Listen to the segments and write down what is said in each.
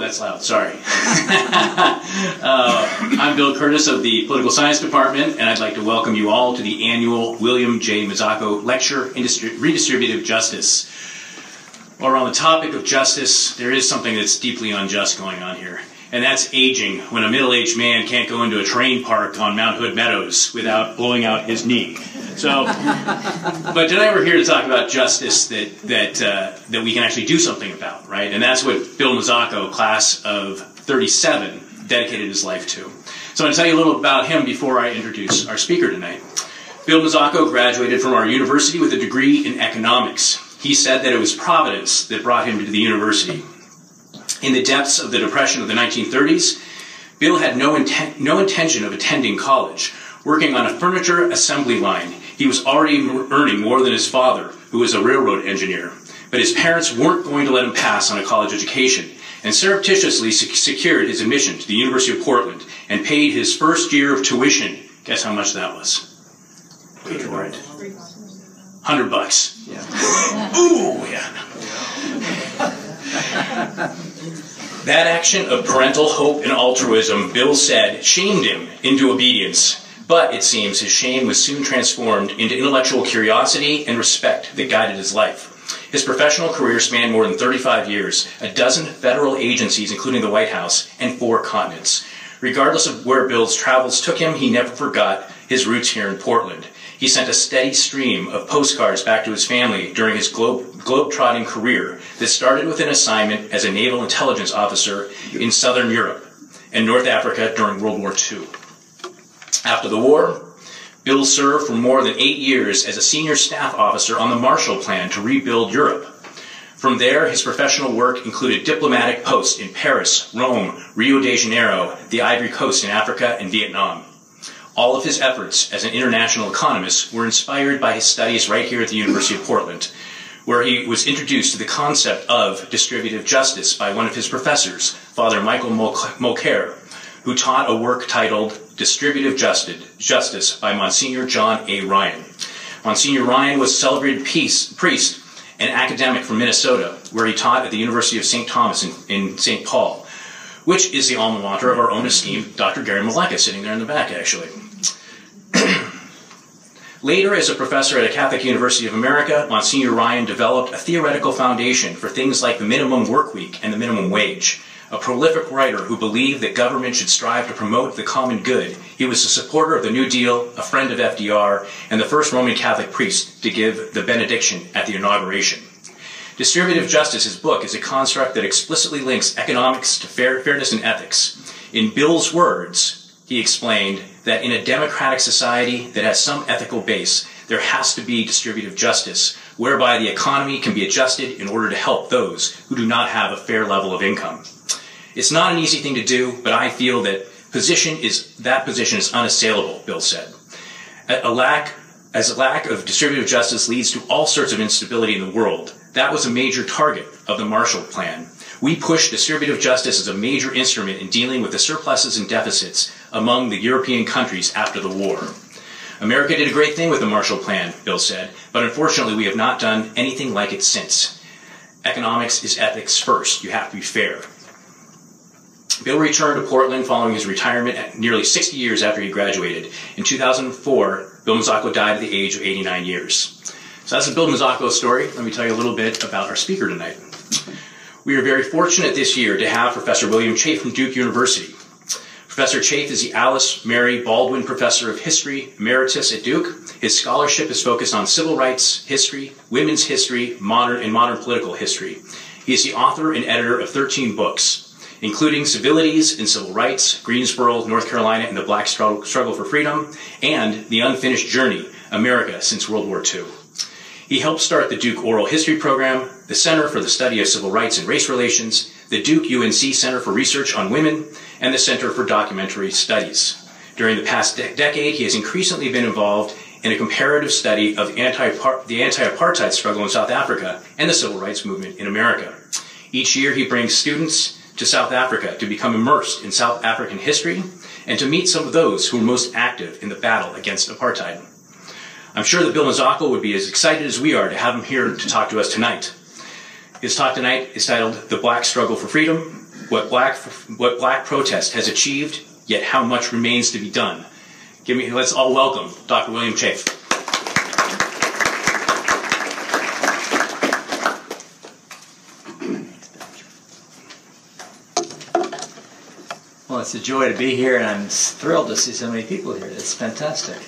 That's loud, sorry. uh, I'm Bill Curtis of the Political Science Department, and I'd like to welcome you all to the annual William J. Mazzocco Lecture, Redistributive Justice. While we're on the topic of justice, there is something that's deeply unjust going on here and that's aging when a middle-aged man can't go into a train park on Mount Hood Meadows without blowing out his knee. So, but today we're here to talk about justice that that uh, that we can actually do something about, right? And that's what Bill Mazzocco, class of '37, dedicated his life to. So I'm going to tell you a little about him before I introduce our speaker tonight. Bill Mazzocco graduated from our university with a degree in economics. He said that it was Providence that brought him to the university. In the depths of the Depression of the 1930s, Bill had no, inten- no intention of attending college. Working on a furniture assembly line, he was already earning more than his father, who was a railroad engineer. But his parents weren't going to let him pass on a college education, and surreptitiously sec- secured his admission to the University of Portland and paid his first year of tuition. Guess how much that was? Paid for it. Hundred bucks. Yeah. Ooh, yeah. That action of parental hope and altruism, Bill said, shamed him into obedience. But it seems his shame was soon transformed into intellectual curiosity and respect that guided his life. His professional career spanned more than 35 years, a dozen federal agencies, including the White House, and four continents. Regardless of where Bill's travels took him, he never forgot his roots here in Portland. He sent a steady stream of postcards back to his family during his globe, globe-trotting career that started with an assignment as a naval intelligence officer in southern Europe and North Africa during World War II. After the war, Bill served for more than eight years as a senior staff officer on the Marshall Plan to rebuild Europe. From there, his professional work included diplomatic posts in Paris, Rome, Rio de Janeiro, the Ivory Coast in Africa, and Vietnam. All of his efforts as an international economist were inspired by his studies right here at the University of Portland, where he was introduced to the concept of distributive justice by one of his professors, Father Michael Mulcair, who taught a work titled Distributive Justice by Monsignor John A. Ryan. Monsignor Ryan was a celebrated peace, priest and academic from Minnesota, where he taught at the University of St. Thomas in, in St. Paul, which is the alma mater of our own esteemed Dr. Gary Maleka, sitting there in the back, actually. Later, as a professor at a Catholic University of America, Monsignor Ryan developed a theoretical foundation for things like the minimum work week and the minimum wage. A prolific writer who believed that government should strive to promote the common good, he was a supporter of the New Deal, a friend of FDR, and the first Roman Catholic priest to give the benediction at the inauguration. Distributive Justice, his book, is a construct that explicitly links economics to fair, fairness and ethics. In Bill's words, he explained that in a democratic society that has some ethical base, there has to be distributive justice, whereby the economy can be adjusted in order to help those who do not have a fair level of income. It's not an easy thing to do, but I feel that position is that position is unassailable, Bill said. A lack as a lack of distributive justice leads to all sorts of instability in the world. That was a major target of the Marshall Plan. We pushed distributive justice as a major instrument in dealing with the surpluses and deficits among the European countries after the war. America did a great thing with the Marshall Plan, Bill said, but unfortunately we have not done anything like it since. Economics is ethics first. You have to be fair. Bill returned to Portland following his retirement at nearly 60 years after he graduated. In 2004, Bill Mazzocco died at the age of 89 years. So that's the Bill Mazzocco story. Let me tell you a little bit about our speaker tonight. We are very fortunate this year to have Professor William Chafe from Duke University. Professor Chafe is the Alice Mary Baldwin Professor of History Emeritus at Duke. His scholarship is focused on civil rights history, women's history, modern and modern political history. He is the author and editor of 13 books, including Civilities and Civil Rights, Greensboro, North Carolina, and the Black Struggle for Freedom, and The Unfinished Journey, America Since World War II. He helped start the Duke Oral History Program, the Center for the Study of Civil Rights and Race Relations, the Duke UNC Center for Research on Women, and the Center for Documentary Studies. During the past de- decade, he has increasingly been involved in a comparative study of anti- the anti-apartheid struggle in South Africa and the civil rights movement in America. Each year, he brings students to South Africa to become immersed in South African history and to meet some of those who were most active in the battle against apartheid. I'm sure that Bill Mazzocco would be as excited as we are to have him here to talk to us tonight. His talk tonight is titled The Black Struggle for Freedom, what black what black protest has achieved, yet how much remains to be done. Give me let's all welcome Dr. William Chafe. Well, it's a joy to be here, and I'm thrilled to see so many people here. It's fantastic.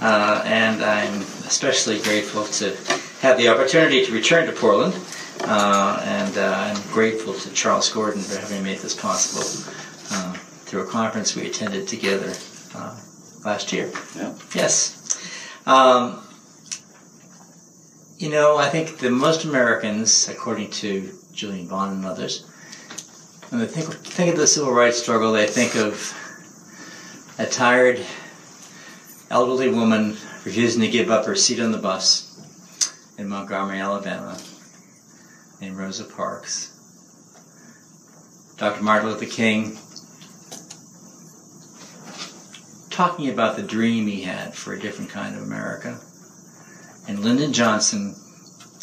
Uh, and I'm especially grateful to have the opportunity to return to Portland. Uh, and uh, I'm grateful to Charles Gordon for having made this possible uh, through a conference we attended together uh, last year. Yeah. Yes. Um, you know, I think that most Americans, according to Julian Bond and others, when they think, think of the civil rights struggle, they think of a tired, elderly woman refusing to give up her seat on the bus in Montgomery, Alabama, named Rosa Parks. Dr. Martin Luther King talking about the dream he had for a different kind of America. And Lyndon Johnson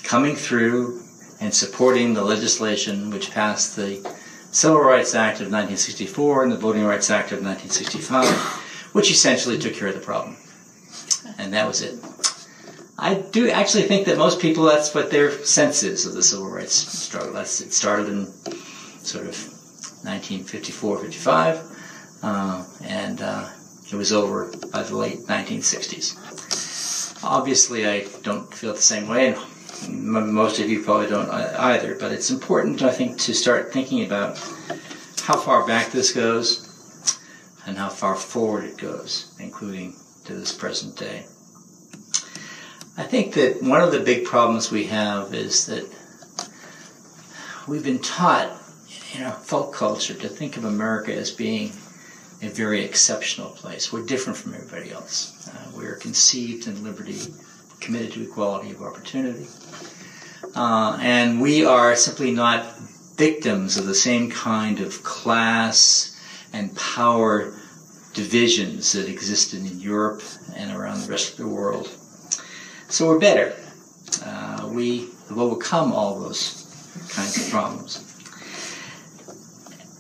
coming through and supporting the legislation which passed the Civil Rights Act of 1964 and the Voting Rights Act of 1965, which essentially took care of the problem. And that was it. I do actually think that most people, that's what their sense is of the civil rights struggle. That's, it started in sort of 1954, 55, uh, and uh, it was over by the late 1960s. Obviously, I don't feel the same way, and most of you probably don't either, but it's important, I think, to start thinking about how far back this goes and how far forward it goes, including to this present day. I think that one of the big problems we have is that we've been taught in our folk culture to think of America as being a very exceptional place. We're different from everybody else. Uh, we're conceived in liberty, committed to equality of opportunity. Uh, and we are simply not victims of the same kind of class and power divisions that existed in Europe and around the rest of the world. So we're better. Uh, we have overcome all those kinds of problems.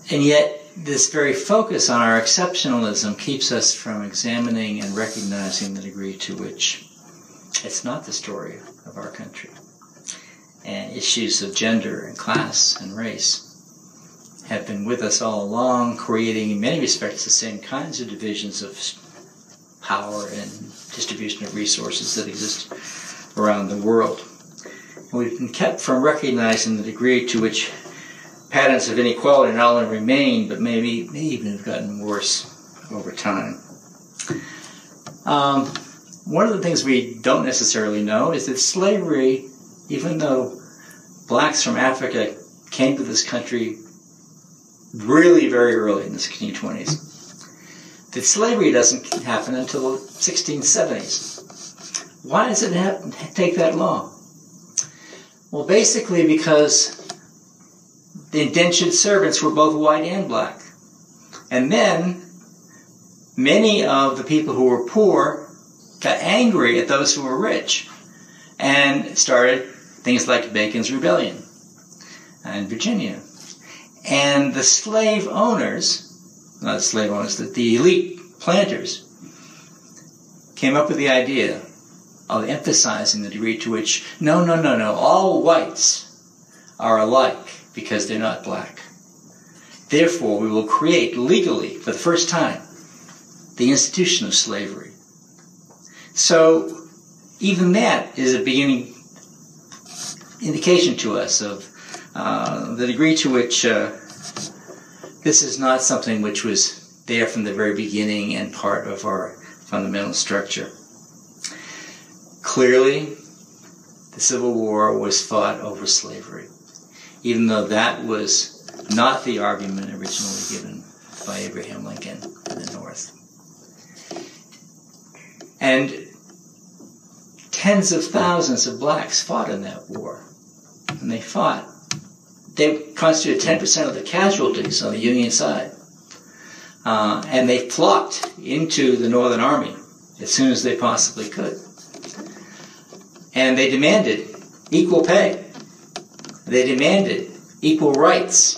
And yet, this very focus on our exceptionalism keeps us from examining and recognizing the degree to which it's not the story of our country. And issues of gender and class and race have been with us all along, creating in many respects the same kinds of divisions of power and distribution of resources that exist around the world. And we've been kept from recognizing the degree to which patterns of inequality not only remain, but maybe may even have gotten worse over time. Um, one of the things we don't necessarily know is that slavery, even though blacks from Africa came to this country really very early in the 1620s, that slavery doesn't happen until the 1670s. Why does it have, take that long? Well, basically because the indentured servants were both white and black. And then many of the people who were poor got angry at those who were rich and started things like Bacon's Rebellion in Virginia. And the slave owners, not slave owners, that the elite planters, came up with the idea of emphasizing the degree to which, no, no, no, no, all whites are alike because they're not black. Therefore, we will create legally, for the first time, the institution of slavery. So, even that is a beginning indication to us of uh, the degree to which uh, this is not something which was there from the very beginning and part of our fundamental structure. Clearly, the Civil War was fought over slavery even though that was not the argument originally given by Abraham Lincoln in the North. And tens of thousands of blacks fought in that war. And they fought. They constituted 10% of the casualties on the Union side. Uh, and they flocked into the Northern Army as soon as they possibly could. And they demanded equal pay they demanded equal rights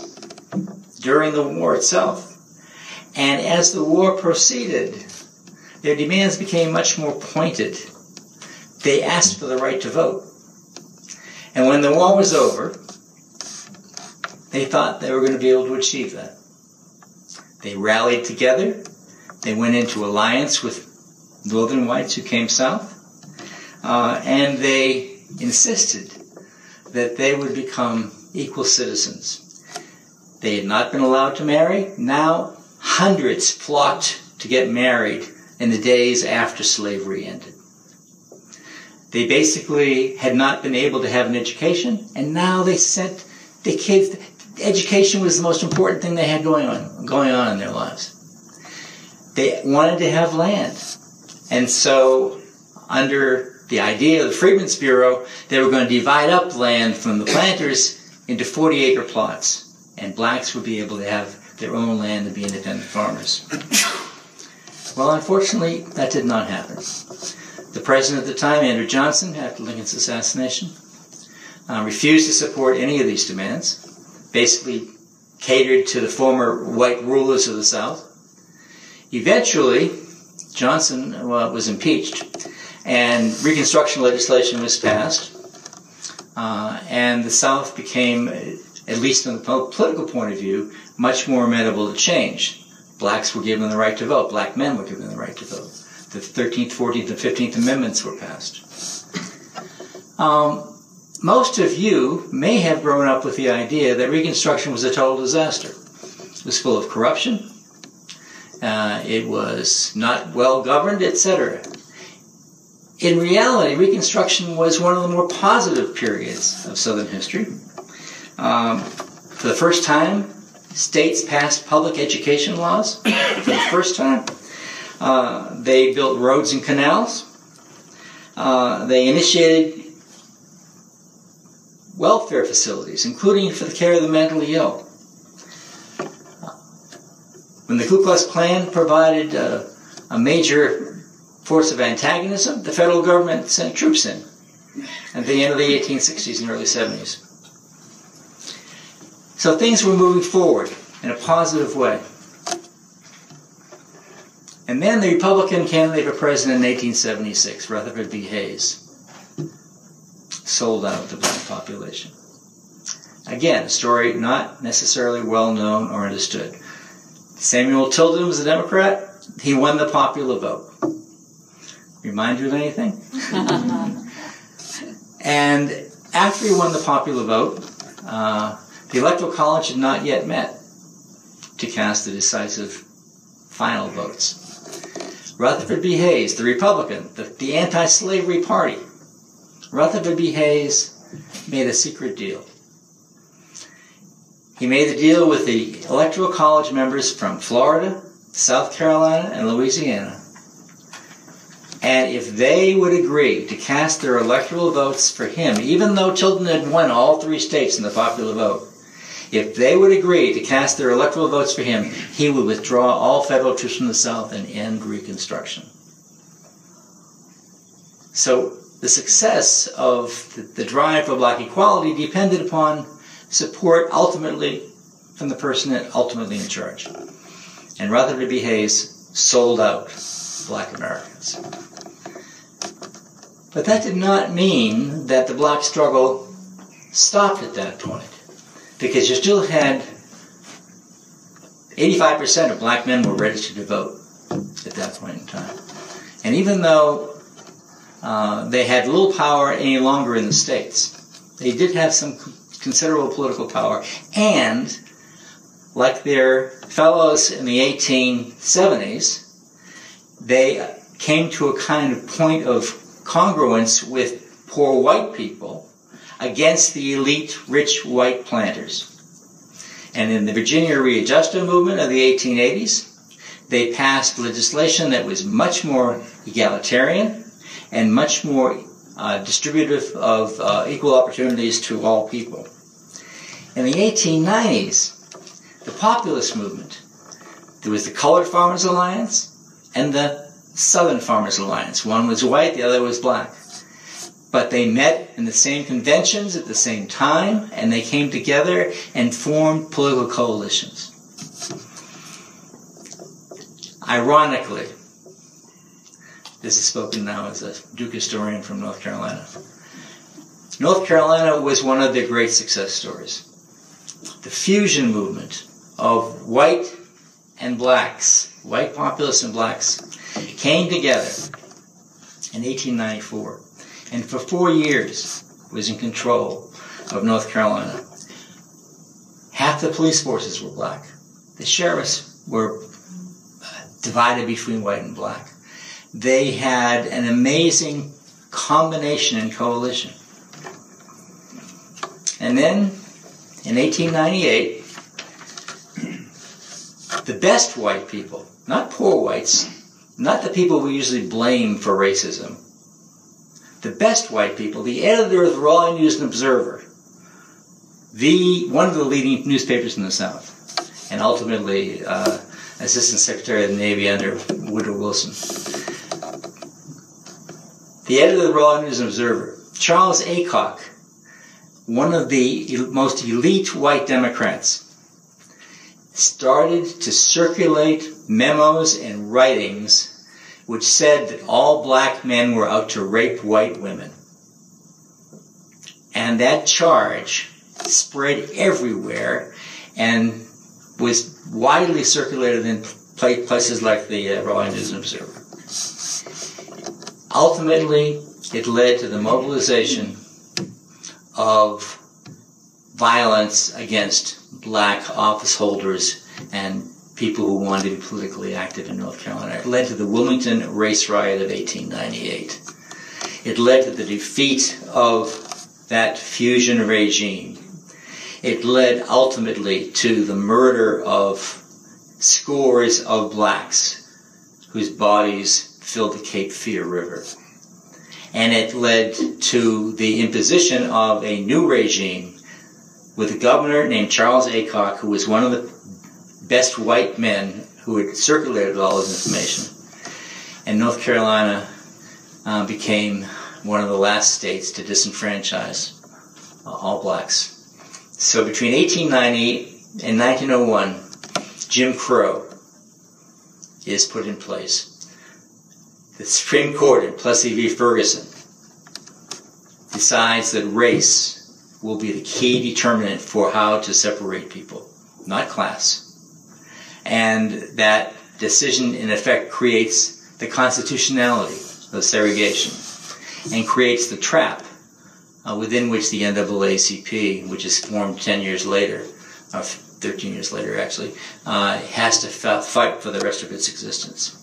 during the war itself. And as the war proceeded, their demands became much more pointed. They asked for the right to vote. And when the war was over, they thought they were going to be able to achieve that. They rallied together. They went into alliance with northern whites who came south. Uh, and they insisted that they would become equal citizens. They had not been allowed to marry. Now, hundreds flocked to get married in the days after slavery ended. They basically had not been able to have an education, and now they sent the kids. Education was the most important thing they had going on, going on in their lives. They wanted to have land, and so under the idea of the Freedmen's Bureau, they were going to divide up land from the planters into 40 acre plots, and blacks would be able to have their own land and be independent farmers. Well, unfortunately, that did not happen. The president at the time, Andrew Johnson, after Lincoln's assassination, uh, refused to support any of these demands, basically catered to the former white rulers of the South. Eventually, Johnson uh, was impeached, and Reconstruction legislation was passed, uh, and the South became, at least from the political point of view, much more amenable to change. Blacks were given the right to vote. Black men were given the right to vote. The 13th, 14th, and 15th Amendments were passed. Um, most of you may have grown up with the idea that Reconstruction was a total disaster. It was full of corruption. Uh, it was not well governed, etc. In reality, Reconstruction was one of the more positive periods of Southern history. Um, for the first time, states passed public education laws for the first time. Uh, they built roads and canals. Uh, they initiated welfare facilities, including for the care of the mentally ill. When the Ku Klux Klan provided uh, a major force of antagonism, the federal government sent troops in at the end of the 1860s and early 70s. So things were moving forward in a positive way. And then the Republican candidate for president in 1876, Rutherford B. Hayes, sold out the black population. Again, a story not necessarily well known or understood. Samuel Tilden was a Democrat. He won the popular vote. Remind you of anything? and after he won the popular vote, uh, the Electoral College had not yet met to cast the decisive final votes. Rutherford B. Hayes, the Republican, the, the anti slavery party, Rutherford B. Hayes made a secret deal. He made the deal with the Electoral College members from Florida, South Carolina, and Louisiana. And if they would agree to cast their electoral votes for him, even though Tilden had won all three states in the popular vote, if they would agree to cast their electoral votes for him, he would withdraw all federal troops from the South and end Reconstruction. So the success of the, the drive for black equality depended upon support ultimately from the person ultimately in charge. And Rutherford B. Hayes sold out black Americans. But that did not mean that the black struggle stopped at that point because you still had 85% of black men were registered to vote at that point in time. And even though uh, they had little power any longer in the states, they did have some considerable political power. And, like their fellows in the 1870s, they came to a kind of point of congruence with poor white people against the elite rich white planters. And in the Virginia Readjustment Movement of the 1880s, they passed legislation that was much more egalitarian and much more uh, distributive of uh, equal opportunities to all people. In the 1890s, the populist movement, there was the Colored Farmers Alliance and the Southern Farmers Alliance. One was white, the other was black. But they met in the same conventions at the same time, and they came together and formed political coalitions. Ironically, this is spoken now as a Duke historian from North Carolina. North Carolina was one of the great success stories. The fusion movement of white and blacks, white populace and blacks, came together in 1894 and for four years was in control of North Carolina. Half the police forces were black. The sheriffs were uh, divided between white and black. They had an amazing combination and coalition. And then in 1898, the best white people, not poor whites, not the people we usually blame for racism, the best white people, the editor of the Raleigh News and Observer, the one of the leading newspapers in the South, and ultimately uh, Assistant Secretary of the Navy under Woodrow Wilson. The editor of the Raleigh News Observer, Charles Aycock, one of the most elite white Democrats, started to circulate memos and writings which said that all black men were out to rape white women. And that charge spread everywhere and was widely circulated in places like the uh, Raleigh News Observer. Ultimately, it led to the mobilization of violence against black office holders and people who wanted to be politically active in North Carolina. It led to the Wilmington race riot of 1898. It led to the defeat of that fusion regime. It led ultimately to the murder of scores of blacks whose bodies filled the Cape Fear River. And it led to the imposition of a new regime with a governor named Charles Aycock, who was one of the best white men who had circulated all this information. And North Carolina uh, became one of the last states to disenfranchise uh, all blacks. So between 1890 and 1901, Jim Crow is put in place. The Supreme Court in Plessy v. Ferguson decides that race will be the key determinant for how to separate people, not class and that decision in effect creates the constitutionality of segregation and creates the trap uh, within which the NAACP, which is formed 10 years later, or 13 years later actually, uh, has to fight for the rest of its existence.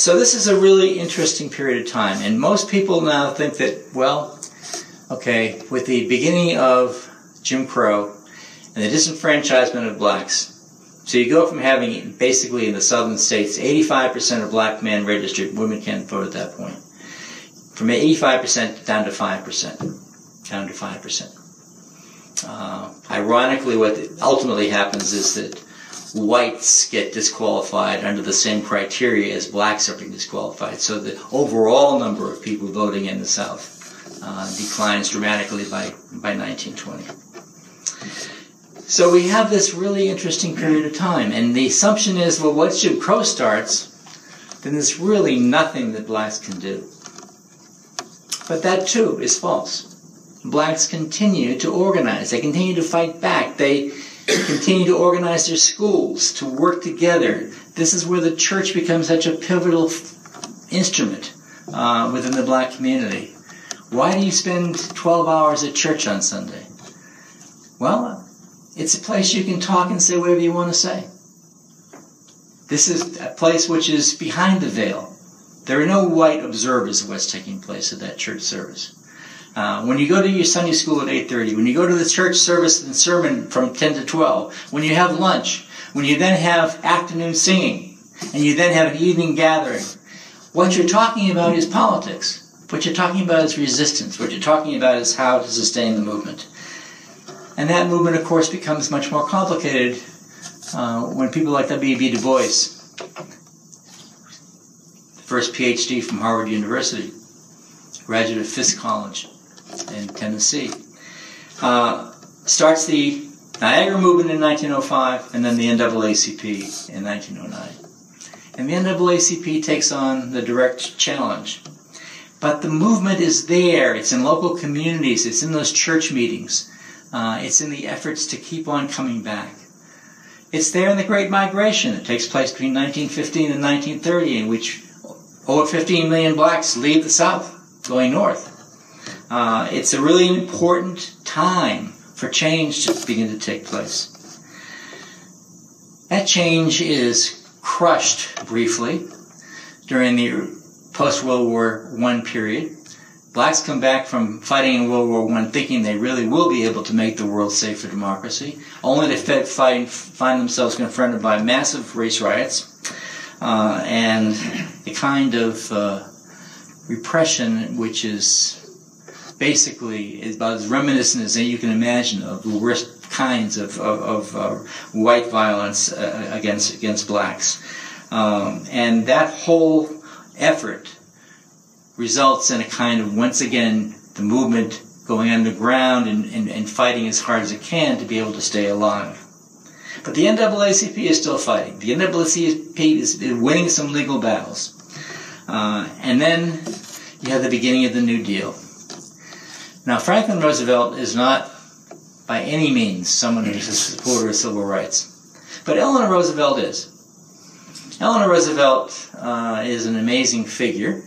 So this is a really interesting period of time, and most people now think that, well, okay, with the beginning of Jim Crow and the disenfranchisement of blacks, so you go from having basically in the southern states 85% of black men registered, women can't vote at that point, from 85% down to 5%, down to 5%. Uh, ironically, what ultimately happens is that whites get disqualified under the same criteria as blacks are being disqualified. So the overall number of people voting in the South uh, declines dramatically by, by 1920. So we have this really interesting period of time, and the assumption is, well, once Jim Crow starts, then there's really nothing that blacks can do. But that too is false. Blacks continue to organize. They continue to fight back. They continue to organize their schools, to work together. This is where the church becomes such a pivotal instrument uh, within the black community. Why do you spend 12 hours at church on Sunday? Well, it's a place you can talk and say whatever you want to say. This is a place which is behind the veil. There are no white observers of what's taking place at that church service. Uh, when you go to your Sunday school at 8.30, when you go to the church service and sermon from 10 to 12, when you have lunch, when you then have afternoon singing, and you then have an evening gathering, what you're talking about is politics. What you're talking about is resistance. What you're talking about is how to sustain the movement. And that movement, of course, becomes much more complicated uh, when people like W.B. Du Bois, first PhD from Harvard University, graduate of Fisk College in Tennessee, uh, starts the Niagara movement in 1905 and then the NAACP in 1909. And the NAACP takes on the direct challenge. But the movement is there. It's in local communities. It's in those church meetings. Uh, it's in the efforts to keep on coming back. It's there in the Great Migration that takes place between 1915 and 1930, in which over 15 million blacks leave the South, going north. Uh, it's a really important time for change to begin to take place. That change is crushed briefly during the post World War I period. Blacks come back from fighting in World War I thinking they really will be able to make the world safe for democracy, only to find, find themselves confronted by massive race riots uh, and the kind of uh, repression which is basically is about as reminiscent as you can imagine of the worst kinds of, of, of uh, white violence uh, against against blacks, um, and that whole effort results in a kind of once again the movement going underground and, and, and fighting as hard as it can to be able to stay alive. But the NAACP is still fighting. The NAACP is winning some legal battles. Uh, and then you have the beginning of the New Deal. Now, Franklin Roosevelt is not by any means someone who's a supporter of civil rights, but Eleanor Roosevelt is. Eleanor Roosevelt uh, is an amazing figure.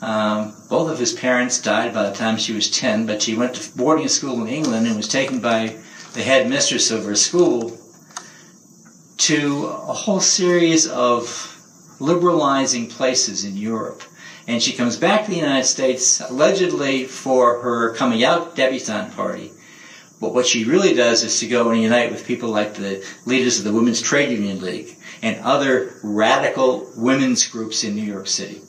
Um, both of his parents died by the time she was 10, but she went to boarding school in England and was taken by the headmistress of her school to a whole series of liberalizing places in Europe. And she comes back to the United States allegedly for her coming out debutante party. But what she really does is to go and unite with people like the leaders of the Women's Trade Union League and other radical women's groups in New York City.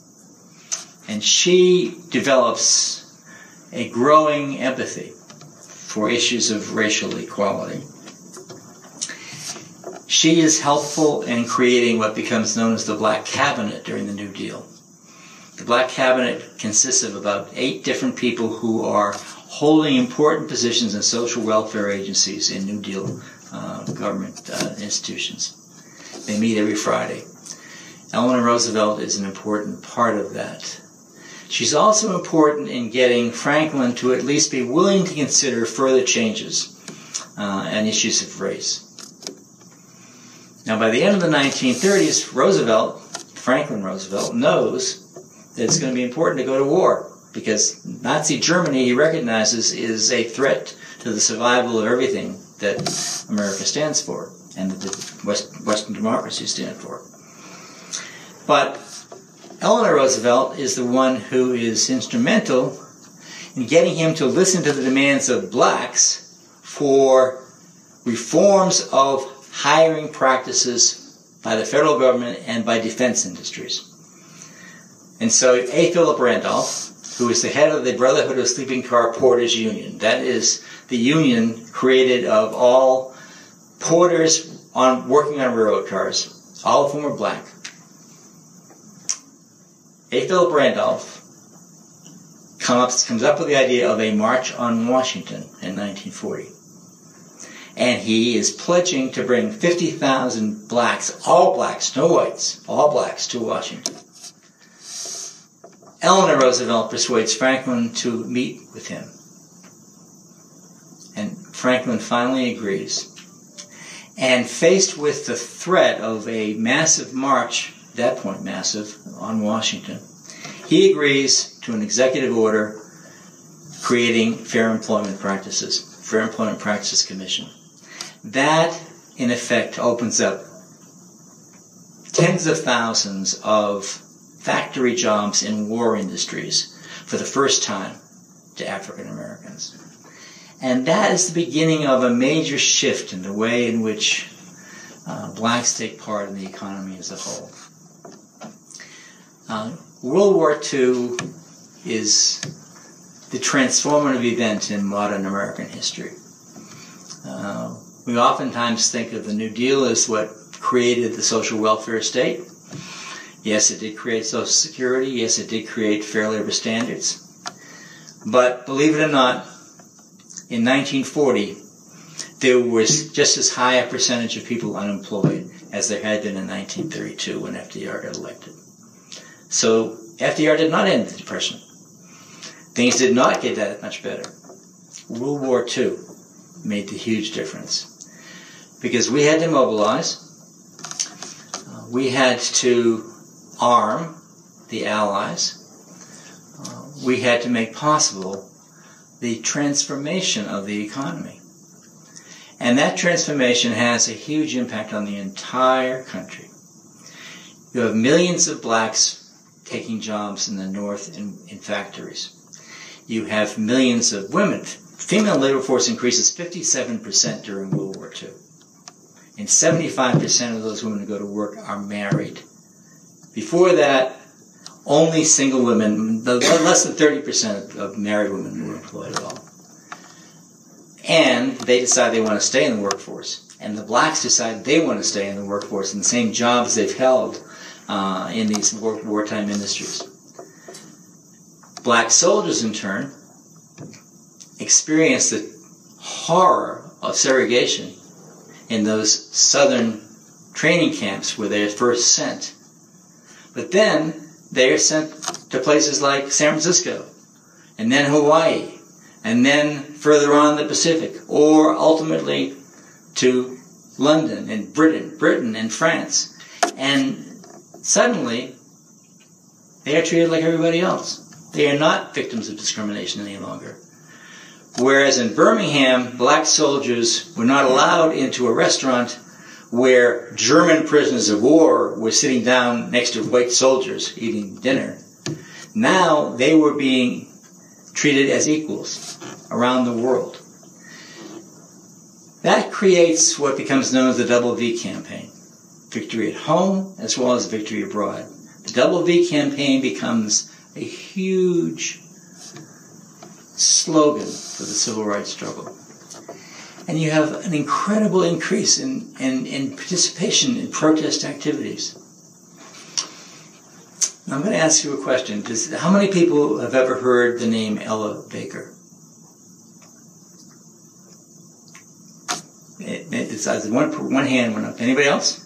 And she develops a growing empathy for issues of racial equality. She is helpful in creating what becomes known as the Black Cabinet during the New Deal. The Black Cabinet consists of about eight different people who are holding important positions in social welfare agencies in New Deal uh, government uh, institutions. They meet every Friday. Eleanor Roosevelt is an important part of that. She's also important in getting Franklin to at least be willing to consider further changes uh, and issues of race. Now, by the end of the 1930s, Roosevelt, Franklin Roosevelt, knows it's going to be important to go to war because Nazi Germany he recognizes is a threat to the survival of everything that America stands for and that the West, Western democracies stand for. But Eleanor Roosevelt is the one who is instrumental in getting him to listen to the demands of blacks for reforms of hiring practices by the federal government and by defense industries. And so A. Philip Randolph, who is the head of the Brotherhood of Sleeping Car Porters Union, that is the union created of all porters on working on railroad cars, all of whom are black. A. Philip Randolph comes, comes up with the idea of a march on Washington in 1940. And he is pledging to bring 50,000 blacks, all blacks, no whites, all blacks to Washington. Eleanor Roosevelt persuades Franklin to meet with him. And Franklin finally agrees. And faced with the threat of a massive march, at that point massive, on Washington, he agrees to an executive order creating fair employment practices, Fair Employment Practices Commission. That, in effect, opens up tens of thousands of factory jobs in war industries for the first time to African Americans. And that is the beginning of a major shift in the way in which uh, blacks take part in the economy as a whole. Uh, World War II is the transformative event in modern American history. Uh, we oftentimes think of the New Deal as what created the social welfare state. Yes, it did create Social Security. Yes, it did create Fair Labor Standards. But believe it or not, in 1940, there was just as high a percentage of people unemployed as there had been in 1932 when FDR got elected. So FDR did not end the Depression. Things did not get that much better. World War II made the huge difference because we had to mobilize, uh, we had to arm the Allies, uh, we had to make possible the transformation of the economy. And that transformation has a huge impact on the entire country. You have millions of blacks taking jobs in the North in, in factories. You have millions of women. Female labor force increases 57% during World War II. And 75% of those women who go to work are married. Before that, only single women, less than 30% of married women were employed at all. And they decide they want to stay in the workforce. And the blacks decide they want to stay in the workforce in the same jobs they've held uh, in these war- wartime industries. Black soldiers, in turn, experienced the horror of segregation in those southern training camps where they're first sent. But then they are sent to places like San Francisco, and then Hawaii, and then further on the Pacific, or ultimately to London and Britain, Britain and France. And suddenly, they are treated like everybody else. They are not victims of discrimination any longer. Whereas in Birmingham, black soldiers were not allowed into a restaurant where German prisoners of war were sitting down next to white soldiers eating dinner. Now they were being treated as equals around the world. That creates what becomes known as the Double V campaign. Victory at home as well as victory abroad. The Double V campaign becomes a huge slogan for the civil rights struggle. And you have an incredible increase in, in, in participation in protest activities. I'm going to ask you a question. Does, how many people have ever heard the name Ella Baker? It, it, it's one, one hand went up. Anybody else?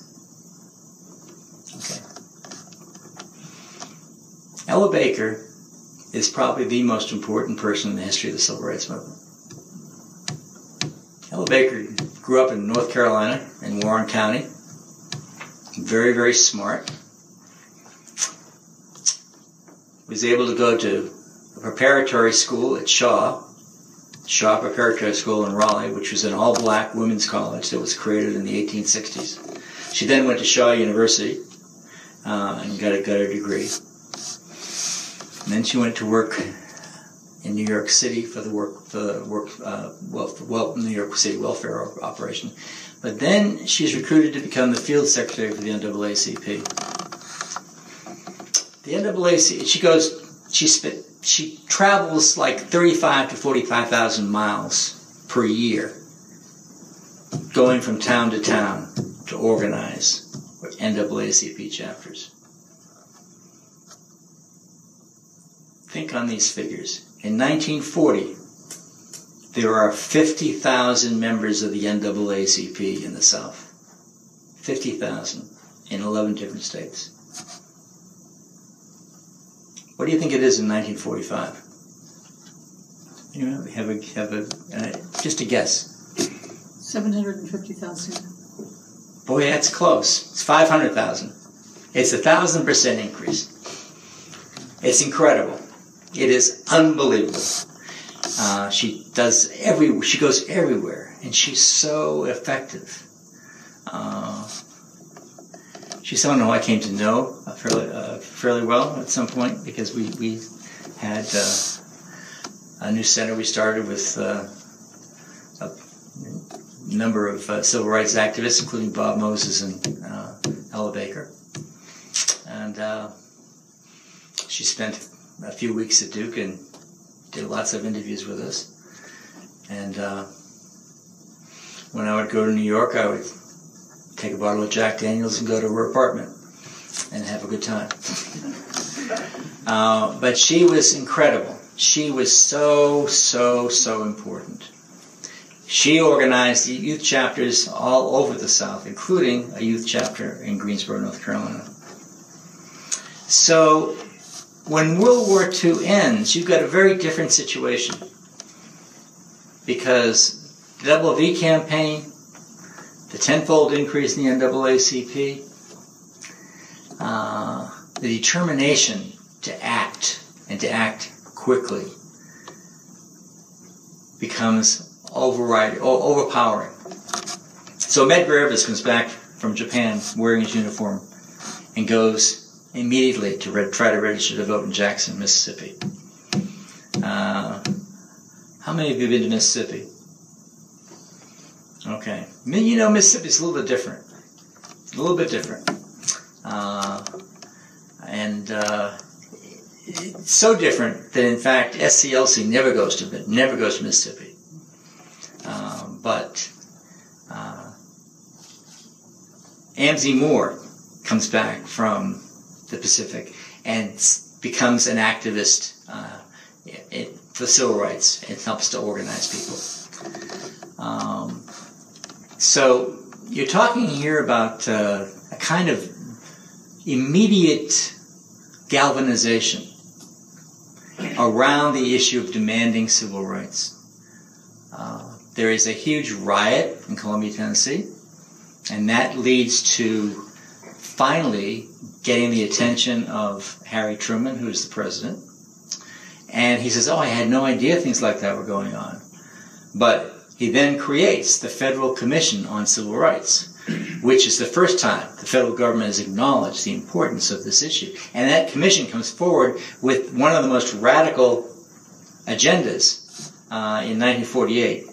Okay. Ella Baker is probably the most important person in the history of the civil rights movement. Ella Baker grew up in North Carolina in Warren County. Very, very smart. Was able to go to a preparatory school at Shaw, Shaw Preparatory School in Raleigh, which was an all-black women's college that was created in the 1860s. She then went to Shaw University uh, and got a, got a degree. And then she went to work in New York City for the work for the work uh, well, well New York City welfare operation. But then she's recruited to become the field secretary for the NAACP. The NAACP she goes she spent she travels like 35 to 45,000 miles per year going from town to town to organize NAACP chapters. Think on these figures. In 1940, there are 50,000 members of the NAACP in the South. 50,000 in 11 different states. What do you think it is in 1945? You know, have a have a uh, just a guess. Seven hundred and fifty thousand. Boy, that's close. It's five hundred thousand. It's a thousand percent increase. It's incredible. It is unbelievable. Uh, she does every. She goes everywhere, and she's so effective. Uh, she's someone who I came to know fairly uh, fairly well at some point because we we had uh, a new center we started with uh, a number of uh, civil rights activists, including Bob Moses and Ella Baker, and she spent a few weeks at Duke and did lots of interviews with us. And uh, when I would go to New York, I would take a bottle of Jack Daniels and go to her apartment and have a good time. uh, but she was incredible. She was so, so, so important. She organized youth chapters all over the South, including a youth chapter in Greensboro, North Carolina. So when World War II ends, you've got a very different situation because the Double V campaign, the tenfold increase in the NAACP, uh, the determination to act and to act quickly becomes override, overpowering. So Medgar comes back from Japan wearing his uniform and goes immediately to re- try to register to vote in Jackson, Mississippi. Uh, how many of you have been to Mississippi? Okay. You know, Mississippi's a little bit different. A little bit different. Uh, and uh, it's so different that, in fact, SCLC never goes to never goes to Mississippi. Uh, but uh, Amzie Moore comes back from the Pacific and becomes an activist uh, for civil rights and helps to organize people. Um, so you're talking here about uh, a kind of immediate galvanization around the issue of demanding civil rights. Uh, there is a huge riot in Columbia, Tennessee, and that leads to finally getting the attention of Harry Truman, who is the president. And he says, Oh, I had no idea things like that were going on. But he then creates the Federal Commission on Civil Rights, which is the first time the federal government has acknowledged the importance of this issue. And that commission comes forward with one of the most radical agendas uh, in 1948.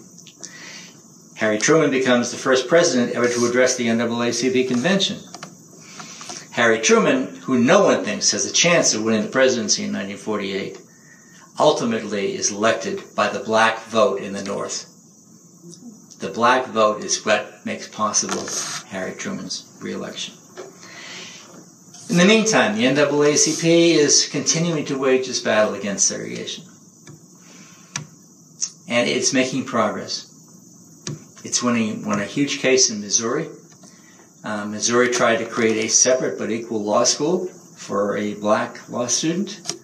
Harry Truman becomes the first president ever to address the NAACP convention. Harry Truman, who no one thinks has a chance of winning the presidency in 1948, ultimately is elected by the black vote in the North. The black vote is what makes possible Harry Truman's reelection. In the meantime, the NAACP is continuing to wage this battle against segregation. And it's making progress. It's winning, won a huge case in Missouri uh, Missouri tried to create a separate but equal law school for a black law student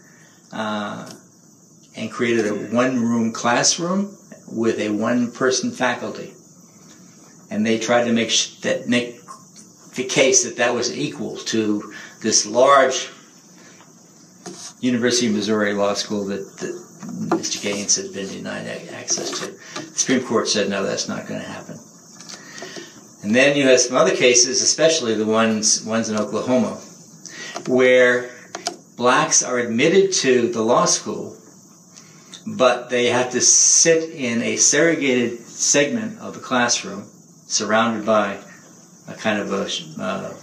uh, and created a one room classroom with a one person faculty. And they tried to make sh- that make the case that that was equal to this large University of Missouri Law School that, that Mr. Gaines had been denied access to. The Supreme Court said, no, that's not going to happen. And then you have some other cases, especially the ones ones in Oklahoma, where blacks are admitted to the law school, but they have to sit in a segregated segment of the classroom, surrounded by a kind of a uh,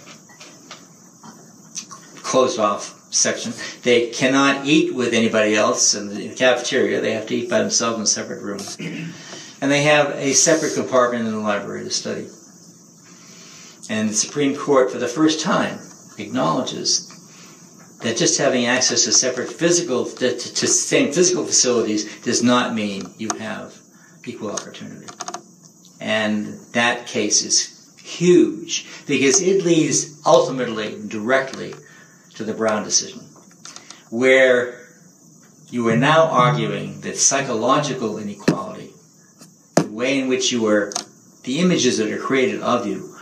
closed off section. They cannot eat with anybody else in the, in the cafeteria. They have to eat by themselves in separate rooms. And they have a separate compartment in the library to study. And the Supreme Court, for the first time, acknowledges that just having access to separate physical, to, to same physical facilities does not mean you have equal opportunity. And that case is huge because it leads ultimately directly to the Brown decision, where you are now arguing that psychological inequality, the way in which you are, the images that are created of you,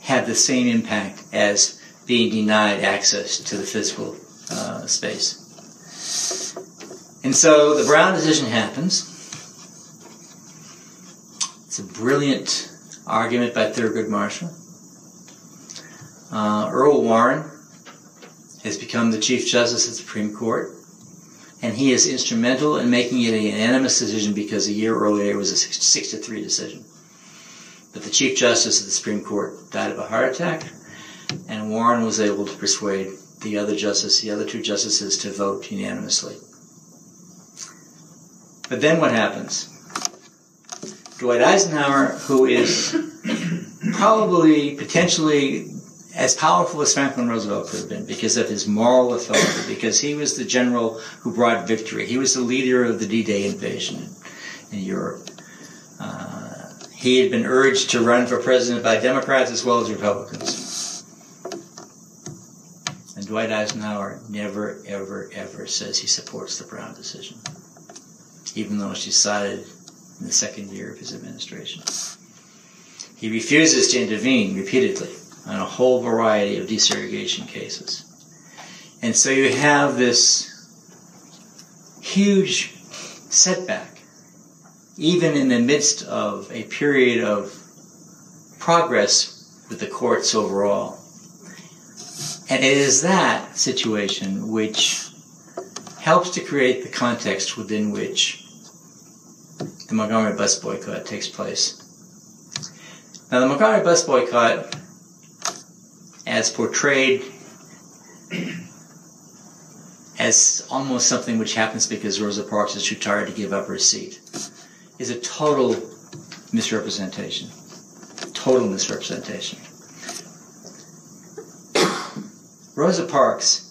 have the same impact as being denied access to the physical uh, space. And so the Brown decision happens. It's a brilliant argument by Thurgood Marshall. Uh, Earl Warren has become the Chief Justice of the Supreme Court, and he is instrumental in making it a unanimous decision because a year earlier it was a six, six to three decision. But the Chief Justice of the Supreme Court died of a heart attack, and Warren was able to persuade the other justice, the other two justices, to vote unanimously. But then what happens? Dwight Eisenhower, who is probably potentially as powerful as Franklin Roosevelt could have been because of his moral authority, because he was the general who brought victory. He was the leader of the D-Day invasion in, Europe. Uh, He had been urged to run for president by Democrats as well as Republicans. And Dwight Eisenhower never, ever, ever says he supports the Brown decision, even though it's decided in the second year of his administration. He refuses to intervene repeatedly on a whole variety of desegregation cases. And so you have this huge setback, even in the midst of a period of progress with the courts overall. And it is that situation which helps to create the context within which the Montgomery bus boycott takes place. Now, the Montgomery bus boycott, as portrayed as almost something which happens because Rosa Parks is too tired to give up her seat, is a total misrepresentation. Total misrepresentation. Rosa Parks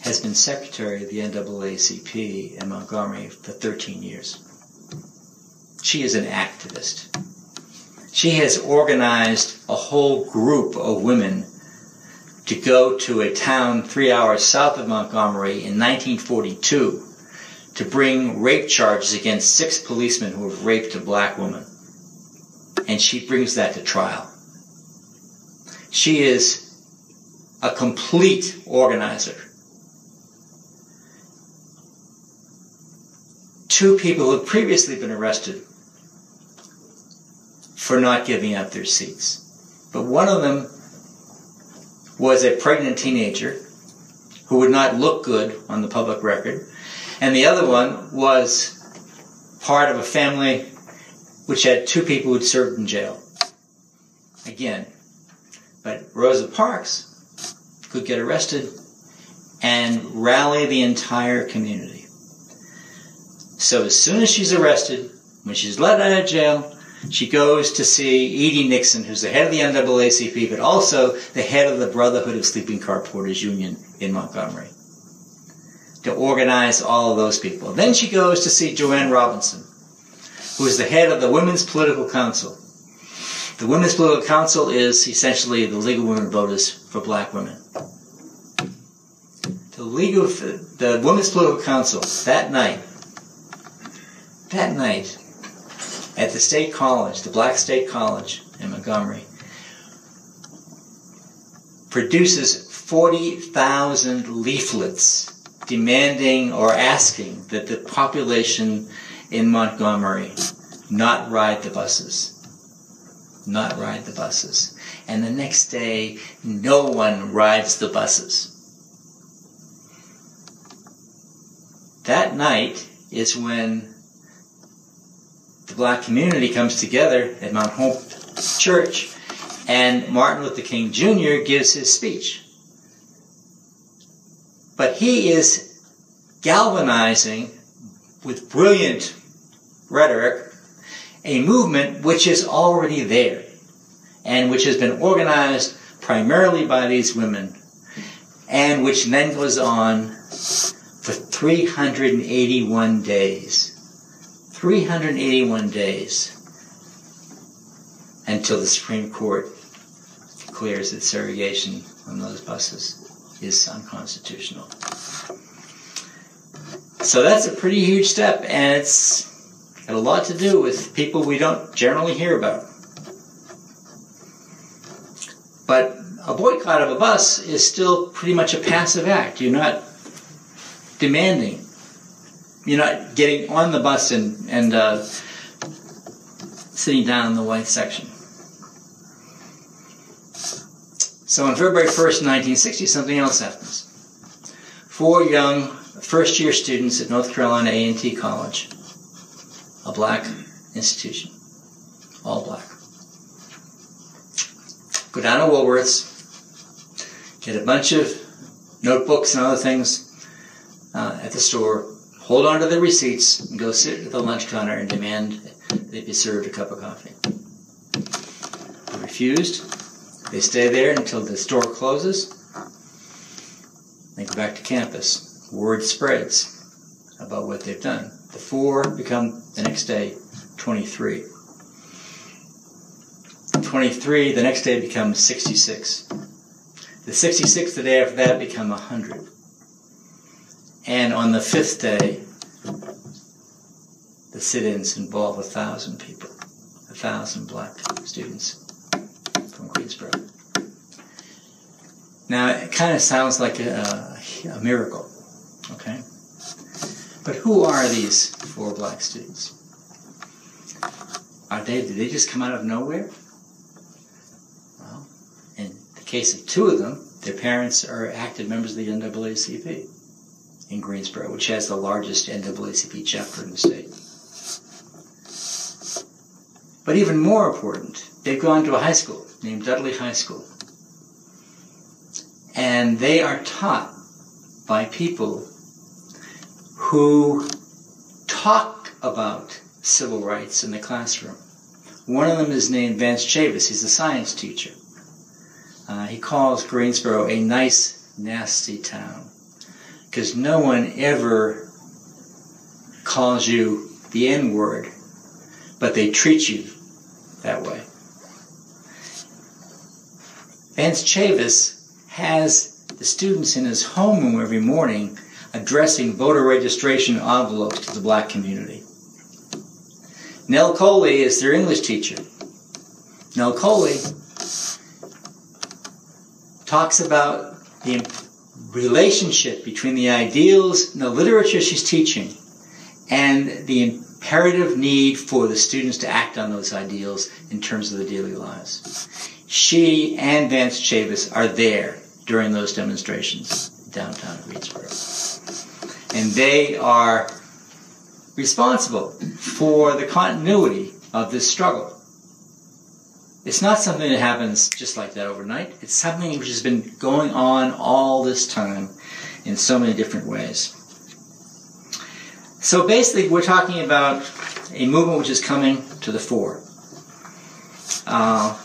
has been secretary of the NAACP in Montgomery for 13 years. She is an activist. She has organized a whole group of women to go to a town three hours south of Montgomery in 1942 to bring rape charges against six policemen who have raped a black woman. And she brings that to trial. She is a complete organizer. Two people who have previously been arrested for not giving up their seats. But one of them was a pregnant teenager who would not look good on the public record. And the other one was part of a family which had two people who'd served in jail. Again. But Rosa Parks could get arrested and rally the entire community. So as soon as she's arrested, when she's let out of jail, she goes to see E.D. Nixon, who's the head of the NAACP, but also the head of the Brotherhood of Sleeping Car Porters Union in Montgomery, to organize all of those people. Then she goes to see Jo Ann Robinson, who is the head of the Women's Political Council. The Women's Political Council is essentially the League of Women Voters for black women. The League of the Women's Political Council that night, that night, at the State College, the Black State College in Montgomery, produces 40,000 leaflets demanding or asking that the population in Montgomery not ride the buses. Not ride the buses. And the next day, no one rides the buses. That night is when the black community comes together at Mount Hope Church, and Martin Luther King Jr. gives his speech. But he is galvanizing with brilliant rhetoric a movement which is already there and which has been organized primarily by these women and which then goes on for 381 days. 381 days until the Supreme Court declares that segregation on those buses is unconstitutional. So that's a pretty huge step, and it's got a lot to do with people we don't generally hear about. But a boycott of a bus is still pretty much a passive act. You're not demanding you're not getting on the bus and, and uh, sitting down in the white section. So on February 1st, 1960, something else happens. Four young first-year students at North Carolina A&T College, a black institution, all black, go down to Woolworths, get a bunch of notebooks and other things uh, at the store, hold on to the receipts, and go sit at the lunch counter and demand they be served a cup of coffee. They refused. They stay there until the store closes. They go back to campus. Word spreads about what they've done. The four become, the next day, 23. 23 the next day becomes 66. The 66 the day after that become 100. And on the fifth day, the sit-ins involve a thousand people, a thousand black students Greensboro. Now, it kind of sounds like a, a miracle, okay? But who are these four black students? Are they, did they just come out of nowhere? Well, in the case of two of them, their parents are active members of the NAACP in Greensboro, which has the largest NAACP chapter in the state. But even more important, they've gone to a high school named Dudley High School. And they are taught by people who talk about civil rights in the classroom. One of them is named Vance Chavis. He's a science teacher. Uh, he calls Greensboro a nice, nasty town because no one ever calls you the N word, but they treat you that way. Vance Chavis has the students in his homeroom every morning addressing voter registration envelopes to the black community. Nell Coley is their English teacher. Nell Coley talks about the relationship between the ideals and the literature she's teaching and the imperative need for the students to act on those ideals in terms of their daily lives. She and Vance Chavis are there during those demonstrations downtown Greensboro. And they are responsible for the continuity of this struggle. It's not something that happens just like that overnight. It's something which has been going on all this time in so many different ways. So basically, we're talking about a movement which is coming to the fore. Uh,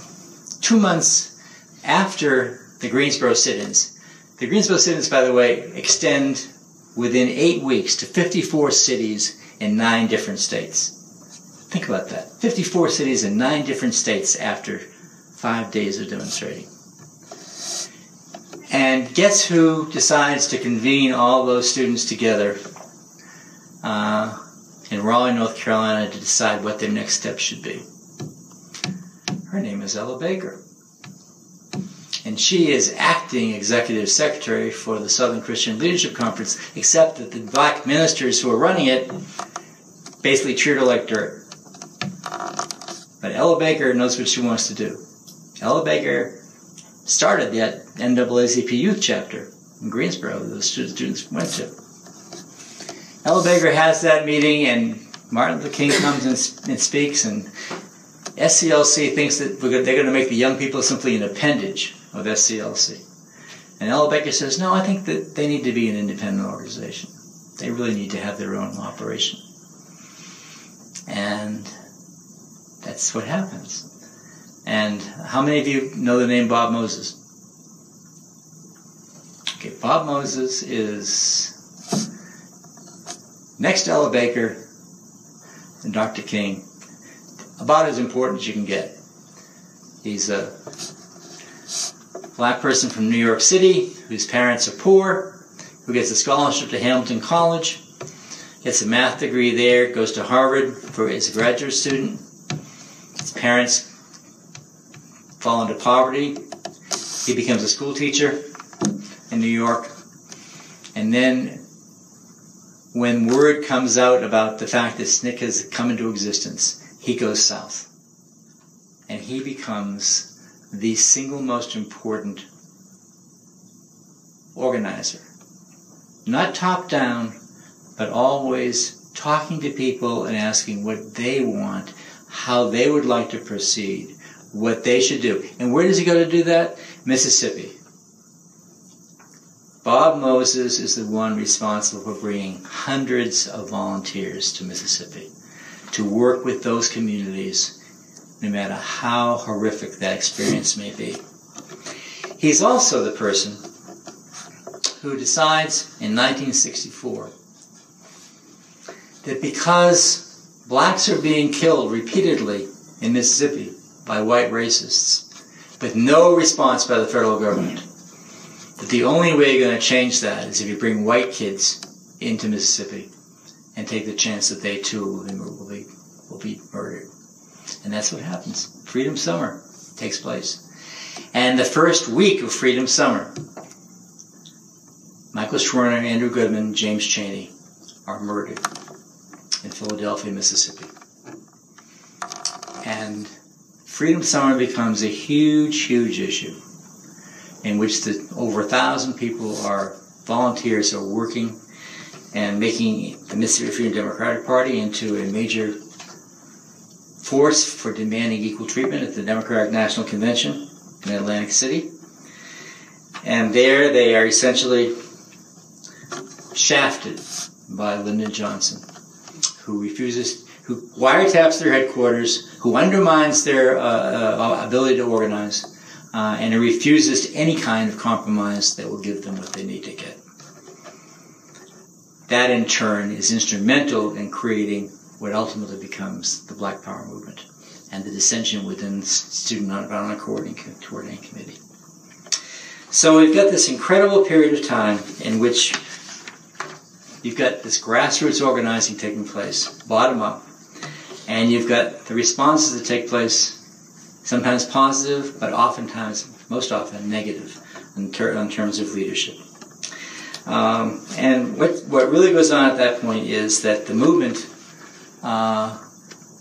two months after the Greensboro sit-ins, the Greensboro sit-ins, by the way, extend within eight weeks to 54 cities in nine different states. Think about that. 54 cities in nine different states after five days of demonstrating. And guess who decides to convene all those students together uh, in Raleigh, North Carolina to decide what their next step should be? Her name is Ella Baker. And she is acting executive secretary for the Southern Christian Leadership Conference, except that the black ministers who are running it basically treat her like dirt. But Ella Baker knows what she wants to do. Ella Baker started that NAACP youth chapter in Greensboro that the students went to. Ella Baker has that meeting, and Martin Luther King comes and, and speaks, and SCLC thinks that they're going to make the young people simply an appendage of SCLC. And Ella Baker says, no, I think that they need to be an independent organization. They really need to have their own operation. And that's what happens. And how many of you know the name Bob Moses? Okay, Bob Moses is next to Ella Baker and Dr. King, about as important as you can get. He's a black person from New York City whose parents are poor, who gets a scholarship to Hamilton College, gets a math degree there, goes to Harvard for a graduate student. His parents fall into poverty. He becomes a school teacher in New York. And then when word comes out about the fact that SNCC has come into existence, he goes south. And he becomes the single most important organizer. Not top down, but always talking to people and asking what they want, how they would like to proceed, what they should do. And where does he go to do that? Mississippi. Bob Moses is the one responsible for bringing hundreds of volunteers to Mississippi to work with those communities, no matter how horrific that experience may be. He's also the person who decides in 1964 that because blacks are being killed repeatedly in Mississippi, by white racists, with no response by the federal government. That the only way you're going to change that is if you bring white kids into Mississippi and take the chance that they too will be, will be, will be murdered. And that's what happens. Freedom Summer takes place. And the first week of Freedom Summer, Michael Schwerner, Andrew Goodman, James Chaney are murdered in Philadelphia, Mississippi. And Freedom Summer becomes a huge, huge issue in which the, over a thousand people are volunteers are working and making the Mississippi Freedom Democratic Party into a major force for demanding equal treatment at the Democratic National Convention in Atlantic City. And there they are essentially shafted by Lyndon Johnson, who refuses, who wiretaps their headquarters, who undermines their uh, uh, ability to organize, uh, and who refuses any kind of compromise that will give them what they need to get. That in turn is instrumental in creating what ultimately becomes the Black Power movement and the dissension within the Student Nonviolent Coordinating, Committee. So we've got this incredible period of time in which you've got this grassroots organizing taking place, bottom up, and you've got the responses that take place, sometimes positive, but oftentimes, most often, negative in, ter- in terms of leadership. Um, and what, what really goes on at that point is that the movement, uh,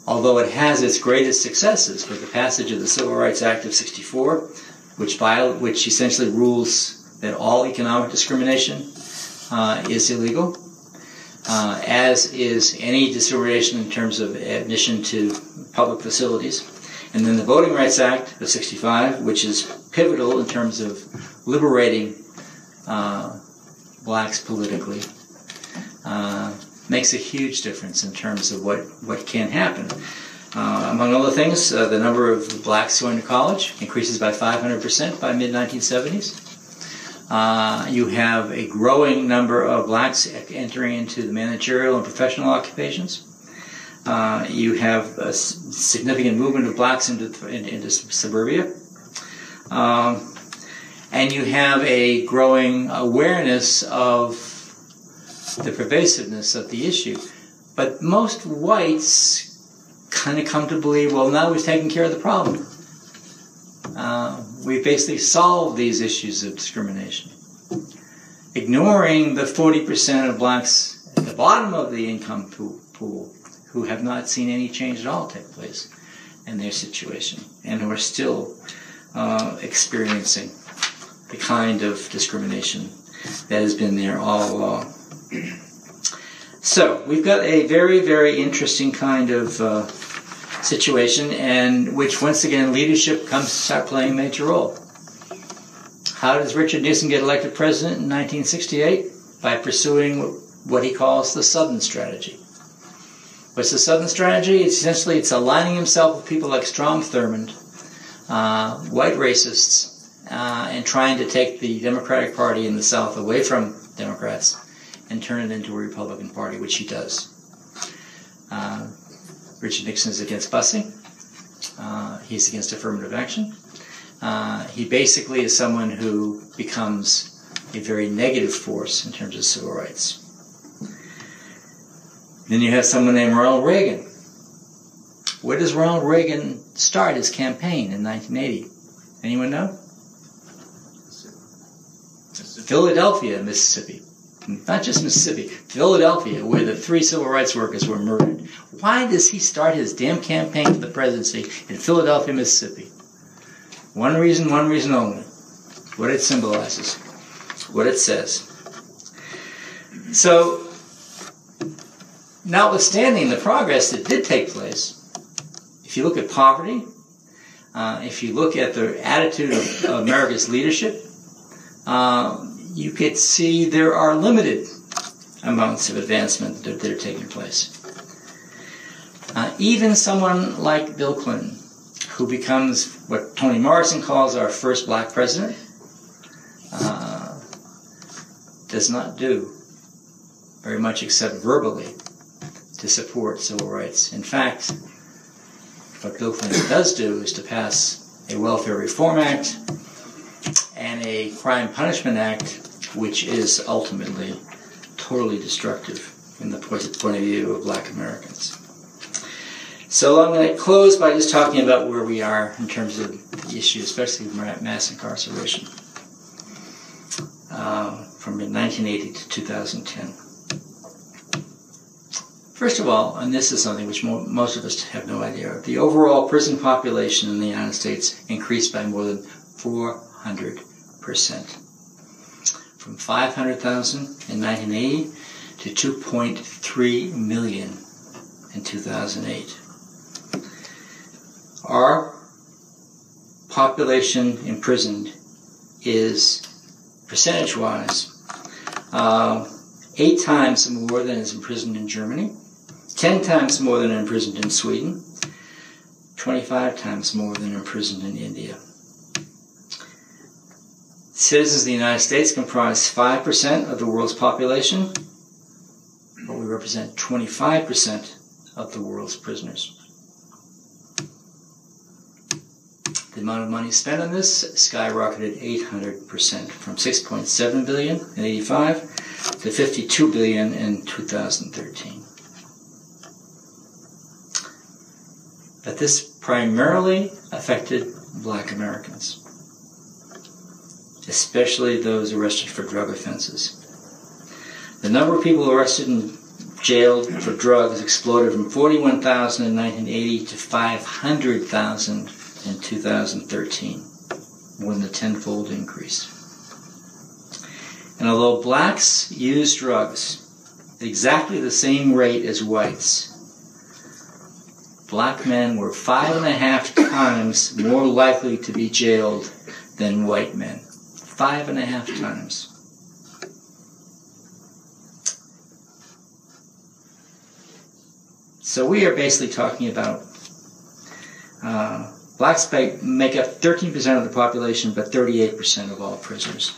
although it has its greatest successes with the passage of the Civil Rights Act of 64, which, viol- which essentially rules that all economic discrimination uh, is illegal, uh, as is any discrimination in terms of admission to public facilities. And then the Voting Rights Act of 65, which is pivotal in terms of liberating uh, blacks politically, uh, makes a huge difference in terms of what, what can happen. Uh, among other things, uh, the number of blacks going to college increases by 500% by mid 1970s. Uh, you have a growing number of blacks entering into the managerial and professional occupations. Uh, you have a significant movement of blacks into, into suburbia. Um, and you have a growing awareness of the pervasiveness of the issue. But most whites kind of come to believe, well, now we've taken care of the problem. Uh, we basically solved these issues of discrimination. Ignoring the 40% of blacks at the bottom of the income pool who have not seen any change at all take place in their situation and who are still uh, experiencing the kind of discrimination that has been there all along. So we've got a very, very interesting kind of uh, situation, and which once again leadership comes to start playing a major role. How does Richard Nixon get elected president in 1968? By pursuing what he calls the Southern strategy. What's the Southern strategy? It's essentially it's aligning himself with people like Strom Thurmond, uh, white racists, uh, and trying to take the Democratic Party in the South away from Democrats and turn it into a Republican Party, which he does. Uh, Richard Nixon is against busing. Uh, he's against affirmative action. Uh, he basically is someone who becomes a very negative force in terms of civil rights. Then you have someone named Ronald Reagan. Where does Ronald Reagan start his campaign in 1980? Anyone know? Philadelphia, Mississippi. Not just Mississippi, Philadelphia, where the three civil rights workers were murdered. Why does he start his damn campaign for the presidency in Philadelphia, Mississippi? One reason, one reason only. What it symbolizes, what it says. So, notwithstanding the progress that did take place, if you look at poverty, uh, if you look at the attitude of, America's leadership, uh, you could see there are limited amounts of advancement that, that are taking place. Uh, even someone like Bill Clinton, who becomes what Toni Morrison calls our first black president, uh, does not do very much except verbally to support civil rights. In fact, What Bill Clinton does do is to pass a Welfare Reform Act and a Crime Punishment Act, which is ultimately totally destructive in the point of view of black Americans. So I'm going to close by just talking about where we are in terms of the issue, especially mass incarceration um, from 1980 to 2010. First of all, and this is something which mo most of us have no idea of, the overall prison population in the United States increased by more than 4 100%. From 500,000 in 1980 to 2.3 million in 2008. Our population imprisoned is percentage wise uh, um, eight times more than is imprisoned in Germany, 10 times more than imprisoned in Sweden, 25 times more than imprisoned in India. Citizens of the United States comprise 5% of the world's population, but we represent 25% of the world's prisoners. The amount of money spent on this skyrocketed 800% from 6.7 billion in 85 to 52 billion in 2013. But this primarily affected black Americans, especially those arrested for drug offenses. The number of people arrested and jailed for drugs exploded from 41,000 in 1980 to 500,000 in 2013, more than a tenfold increase. And although blacks use drugs exactly the same rate as whites, black men were five and a half times more likely to be jailed than white men. Five and a half times. So we are basically talking about uh, Blacks make up 13% of the population, but 38% of all prisoners.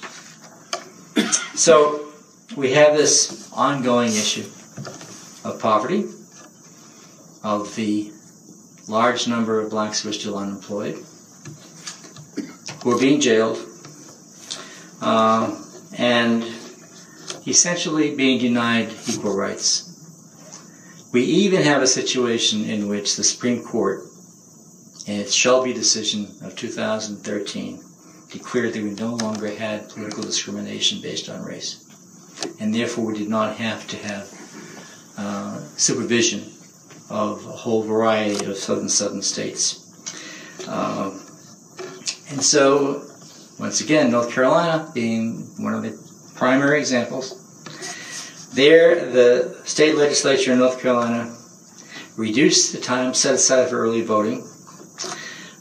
So we have this ongoing issue of poverty, of the large number of blacks who are still unemployed, who are being jailed, uh, and essentially being denied equal rights. We even have a situation in which the Supreme Court in its Shelby decision of 2013 declared that we no longer had political discrimination based on race. And therefore, we did not have to have uh, supervision of a whole variety of southern southern states. Uh, and so, once again, North Carolina being one of the primary examples, there the state legislature in North Carolina reduced the time set aside for early voting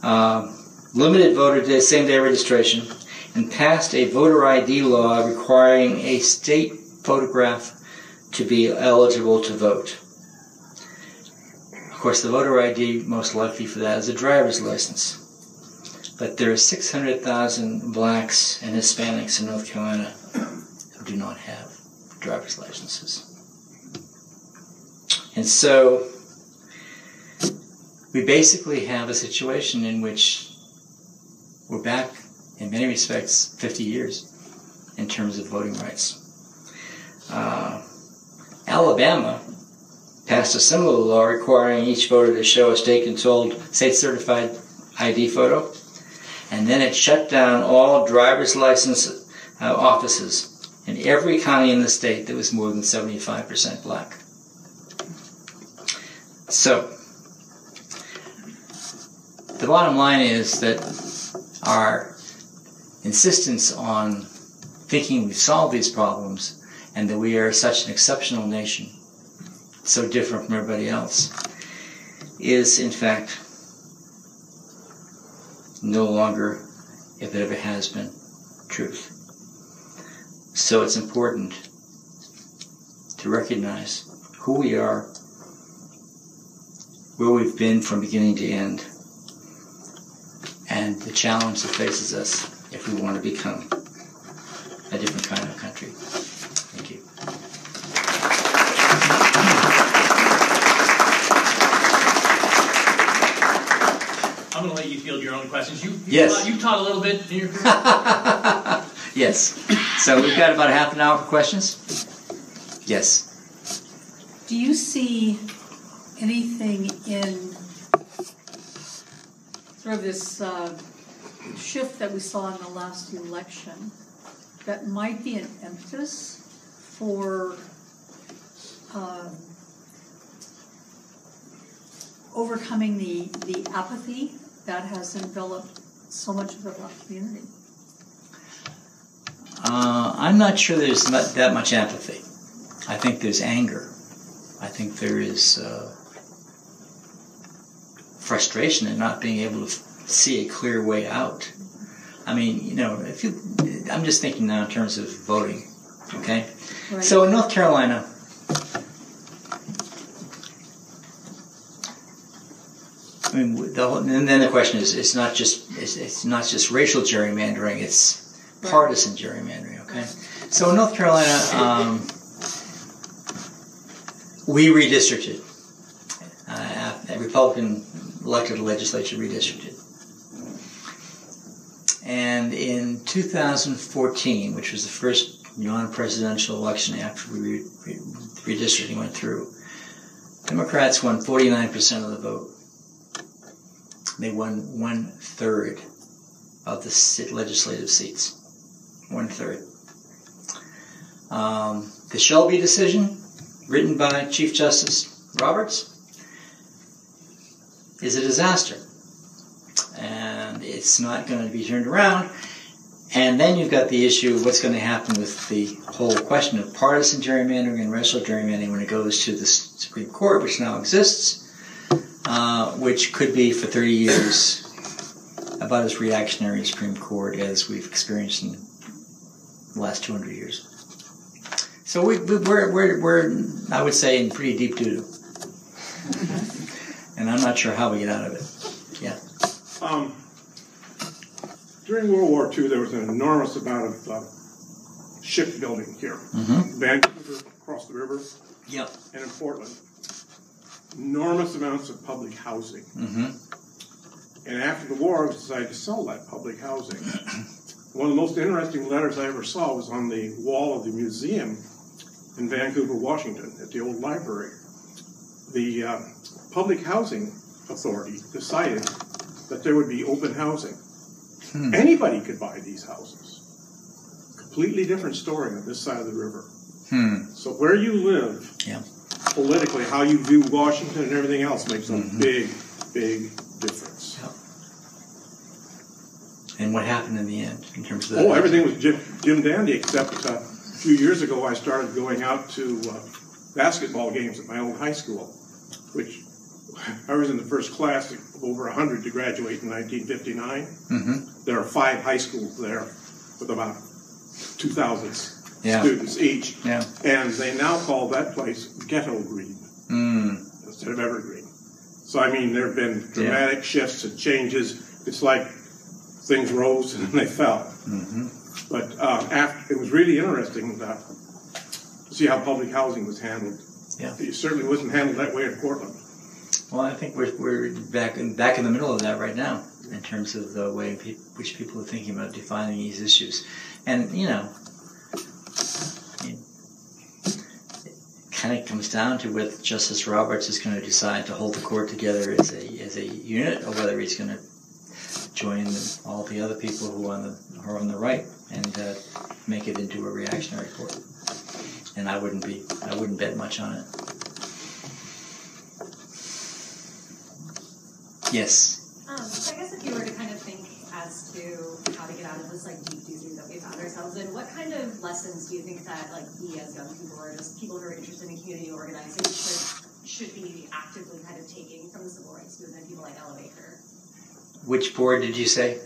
uh, limited voter day, same day registration, and passed a voter ID law requiring a state photograph to be eligible to vote. Of course, the voter ID most likely for that is a driver's license. But there are 600,000 blacks and Hispanics in North Carolina who do not have driver's licenses. And so we basically have a situation in which we're back, in many respects, 50 years in terms of voting rights. Uh, Alabama passed a similar law requiring each voter to show a state-controlled, state-certified ID photo, and then it shut down all driver's license uh, offices in every county in the state that was more than 75% black. So, the bottom line is that our insistence on thinking we've solved these problems and that we are such an exceptional nation, so different from everybody else, is in fact no longer, if it ever has been, truth. So it's important to recognize who we are, where we've been from beginning to end and the challenge that faces us if we want to become a different kind of country. Thank you. One questions. You, you Yes. Taught, you taught a little bit in your career. yes. So we've got about a half an hour for questions. Yes. Do you see anything in sort of this uh, shift that we saw in the last election that might be an impetus for um, overcoming the, the apathy that has enveloped so much of the black community? Uh, I'm not sure there's not that much empathy. I think there's anger. I think there is uh, frustration in not being able to f- see a clear way out. I mean, you know, if you, I'm just thinking now in terms of voting. Okay, Right. so in North Carolina, I mean, the whole, and then the question is, it's not just it's, it's not just racial gerrymandering; it's partisan gerrymandering. Okay, so in North Carolina, um, we redistricted. Uh, a Republican elected legislature redistricted. And in 2014, which was the first non-presidential election after we re- re- redistricting went through, Democrats won 49% of the vote. They won one third of the legislative seats. One third. Um, the Shelby decision, written by Chief Justice Roberts, is a disaster. And it's not going to be turned around. And then you've got the issue of what's going to happen with the whole question of partisan gerrymandering and racial gerrymandering when it goes to the Supreme Court, which now exists, uh, which could be for 30 years about as reactionary a Supreme Court as we've experienced in the last 200 years. So we, we, we're, we're, we're, I would say, in pretty deep doo doo. and I'm not sure how we get out of it. Yeah. Um, during World War II, there was an enormous amount of uh, shipbuilding here. Mm-hmm. Vancouver, across the river, Yep. and in Portland. Enormous amounts of public housing. Mm-hmm. And after the war, I decided to sell that public housing. One of the most interesting letters I ever saw was on the wall of the museum in Vancouver, Washington, at the old library. The uh, Public Housing Authority decided that there would be open housing. Hmm. Anybody could buy these houses. Completely different story on this side of the river. Hmm. So where you live, Yeah. Politically, how you view Washington and everything else makes a Mhm. big, big difference. And what happened in the end in terms of that? Oh, everything was Jim, Jim Dandy, except uh, a few years ago I started going out to uh, basketball games at my old high school, which I was in the first class of over 100 to graduate in 1959. Mm-hmm. There are five high schools there with about 2,000 Yeah. students each. Yeah. And they now call that place Ghetto Green Mm. instead of Evergreen. So, I mean, there have been dramatic shifts and changes. It's like things rose and they fell. Mm-hmm. But uh, after, it was really interesting to see how public housing was handled. Yeah. It certainly wasn't handled that way in Portland. Well, I think we're, we're back in, back in the middle of that right now in terms of the way pe- which people are thinking about defining these issues. And, you know, it kind of comes down to whether Justice Roberts is going to decide to hold the court together as a, as a unit or whether he's going to join the, all the other people who are on the, are on the right and uh, make it into a reactionary court. And I wouldn't be, I wouldn't bet much on it. Yes. Um, so I guess if you were to kind of think as to how to get out of this like deep doo that we found ourselves in, what kind of lessons do you think that like we as young people or just people who are interested in community organizing should should be actively kind of taking from the civil rights movement, people like Ella Baker? Which board did you say?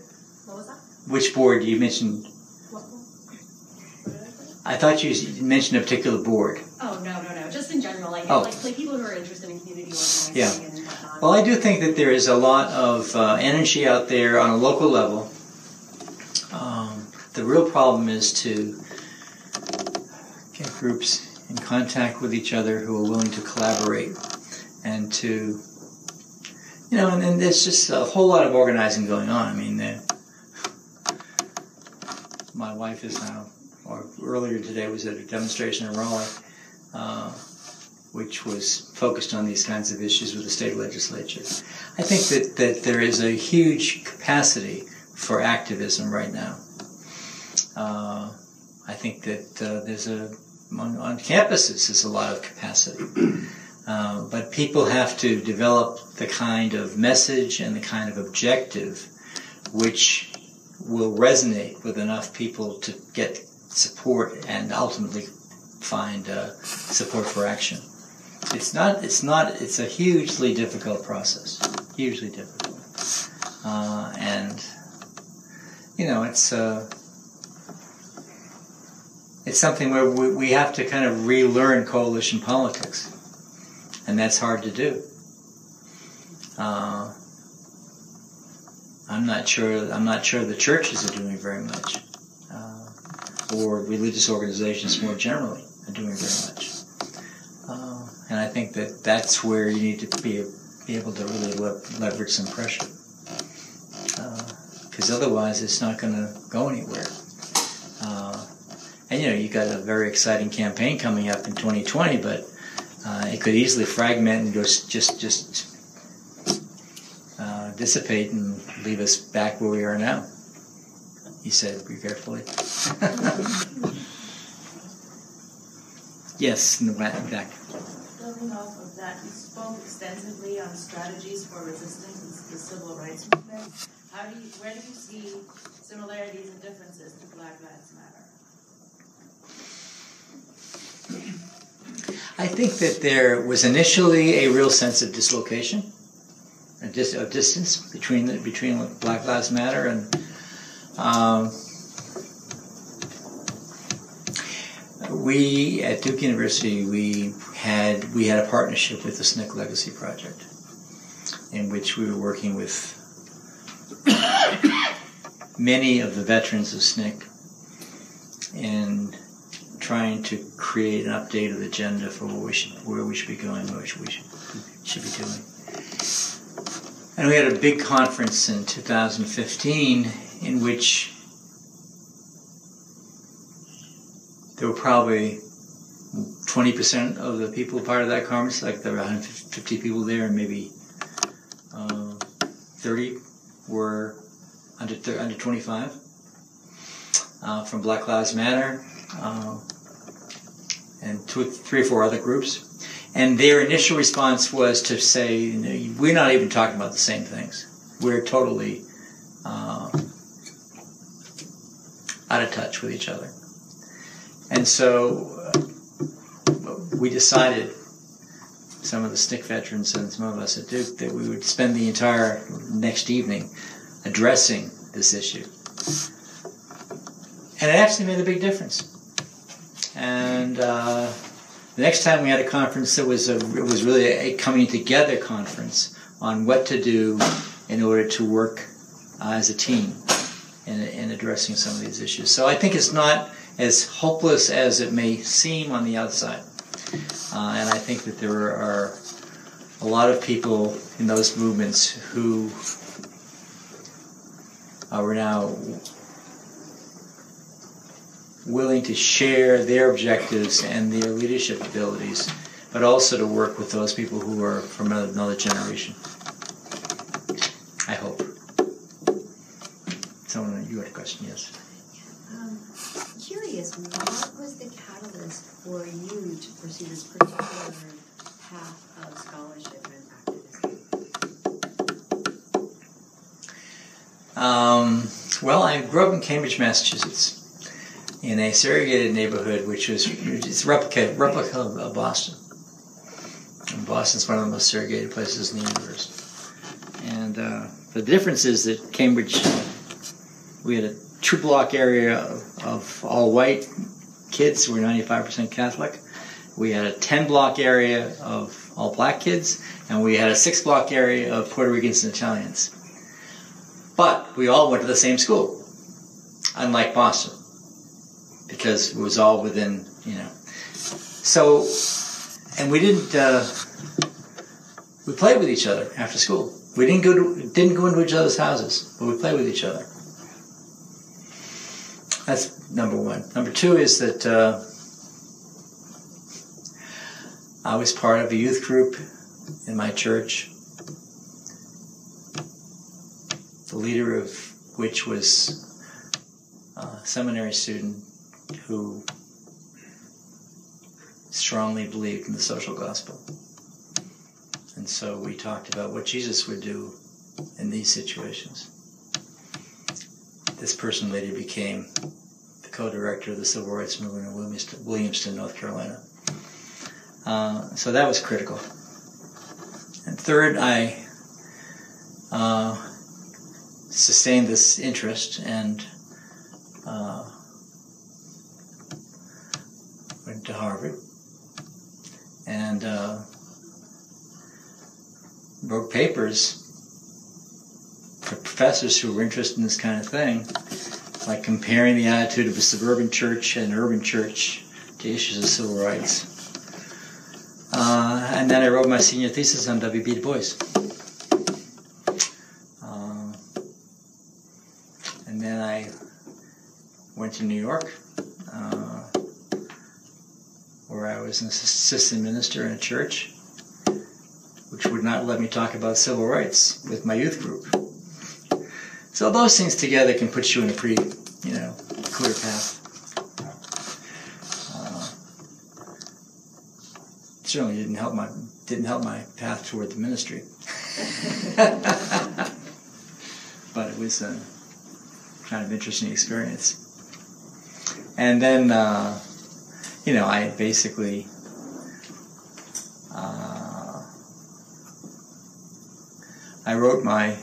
What was that? Which board you mentioned? What, what did I say? I thought you mentioned a particular board. Oh no no no! Just in general, like Oh. like, like people who are interested in community organizing Yeah. and whatnot. Well, I do think that there is a lot of uh, energy out there on a local level. Um, the real problem is to get groups in contact with each other who are willing to collaborate and to you know, and, and there's just a whole lot of organizing going on. I mean, my wife is now, or earlier today was at a demonstration in Raleigh, uh, which was focused on these kinds of issues with the state legislature. I think that, that there is a huge capacity for activism right now. Uh, I think that uh, there's a on, on, campuses there's a lot of capacity, uh, but people have to develop the kind of message and the kind of objective which will resonate with enough people to get support and ultimately find uh, support for action. It's not. It's not. It's a hugely difficult process. Hugely difficult, uh, and you know, it's uh, it's something where we, we have to kind of relearn coalition politics, and that's hard to do. Uh, I'm not sure. I'm not sure the churches are doing very much, uh, or religious organizations more generally are doing very much. Uh, and I think that that's where you need to be, be able to really le- leverage some pressure, because uh, otherwise it's not going to go anywhere. Uh, and you know, you got a very exciting campaign coming up in 2020, but uh, it could easily fragment and just just just dissipate and leave us back where we are now. He said regretfully. yes, in the back. Building off of that, you spoke extensively on strategies for resistance in the civil rights movement. How do you, where do you see similarities and differences to Black Lives Matter? I think that there was initially a real sense of dislocation a, dis- a distance between the, between Black Lives Matter and um, we at Duke University we had we had a partnership with the SNCC Legacy Project, in which we were working with many of the veterans of SNCC in trying to create an updated agenda for what we should, where we should be going, what we should, should be doing. And we had a big conference in 2015 in which there were probably 20% of the people part of that conference, like there were 150 people there, and maybe uh, 30 were under, under 25 uh, from Black Lives Matter, uh, and two, three or four other groups. And their initial response was to say, we're not even talking about the same things. We're totally uh, out of touch with each other. And so uh, we decided, some of the SNCC veterans and some of us at Duke, that we would spend the entire next evening addressing this issue. And it actually made a big difference. And uh, the next time we had a conference, it was a, it was really a coming together conference on what to do in order to work uh, as a team in, in addressing some of these issues. So I think it's not as hopeless as it may seem on the outside. Uh, and I think that there are a lot of people in those movements who are now willing to share their objectives and their leadership abilities, but also to work with those people who are from another generation. I hope. Someone, you had a question, yes? Um, curious, what was the catalyst for you to pursue this particular path of scholarship and activism? Um, well, I grew up in Cambridge, Massachusetts in a segregated neighborhood, which was it's replica replica of Boston. And Boston's one of the most segregated places in the universe. And uh, the difference is that Cambridge, we had a two block area of, of all white kids who were 95% Catholic. We had a 10 block area of all black kids, and we had a six block area of Puerto Ricans and Italians. But we all went to the same school, unlike Boston because it was all within, you know. So, and we didn't, uh, we played with each other after school. We didn't go to, didn't go into each other's houses, but we played with each other. That's number one. Number two is that uh, I was part of a youth group in my church, the leader of which was a seminary student who strongly believed in the social gospel. And so we talked about what Jesus would do in these situations. This person later became the co-director of the civil rights movement in Williamston North Carolina. Uh, so that was critical. And third, I uh, sustained this interest and uh, went to Harvard and uh, wrote papers for professors who were interested in this kind of thing, like comparing the attitude of a suburban church and an urban church to issues of civil rights. Uh, and then I wrote my senior thesis on W.B. Du Bois. Uh, and then I went to New York, uh, where I was an assistant minister in a church, let me talk about civil rights with my youth group. So those things together can put you in a pretty, you know, clear path. Uh, certainly didn't help my didn't help my path toward the ministry. but it was a kind of interesting experience. And then, uh, you know, I basically uh, I wrote my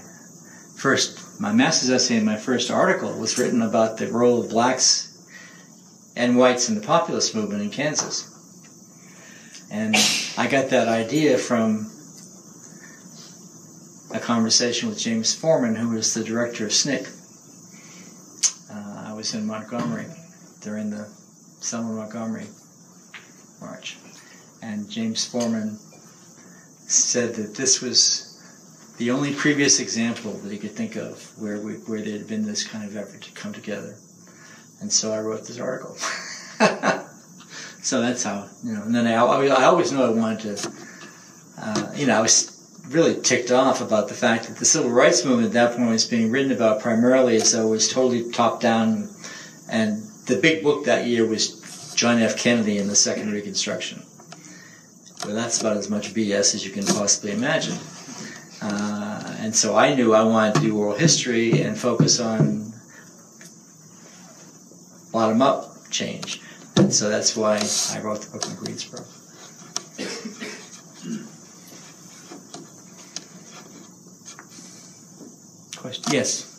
first my master's essay and my first article was written about the role of blacks and whites in the populist movement in Kansas. And I got that idea from a conversation with James Forman, who was the director of SNCC. Uh, I was in Montgomery during the Selma Montgomery March. And James Forman said that this was the only previous example that he could think of where we, where there had been this kind of effort to come together. And so I wrote this article. so that's how, you know, and then I, I always knew I wanted to, uh, you know, I was really ticked off about the fact that the civil rights movement at that point was being written about primarily as though it was totally top down. And the big book that year was John F. Kennedy and the Second Reconstruction. Well, that's about as much BS as you can possibly imagine. Uh, and so I knew I wanted to do oral history and focus on bottom up change. And so that's why I wrote the book on Greensboro. Question? Yes.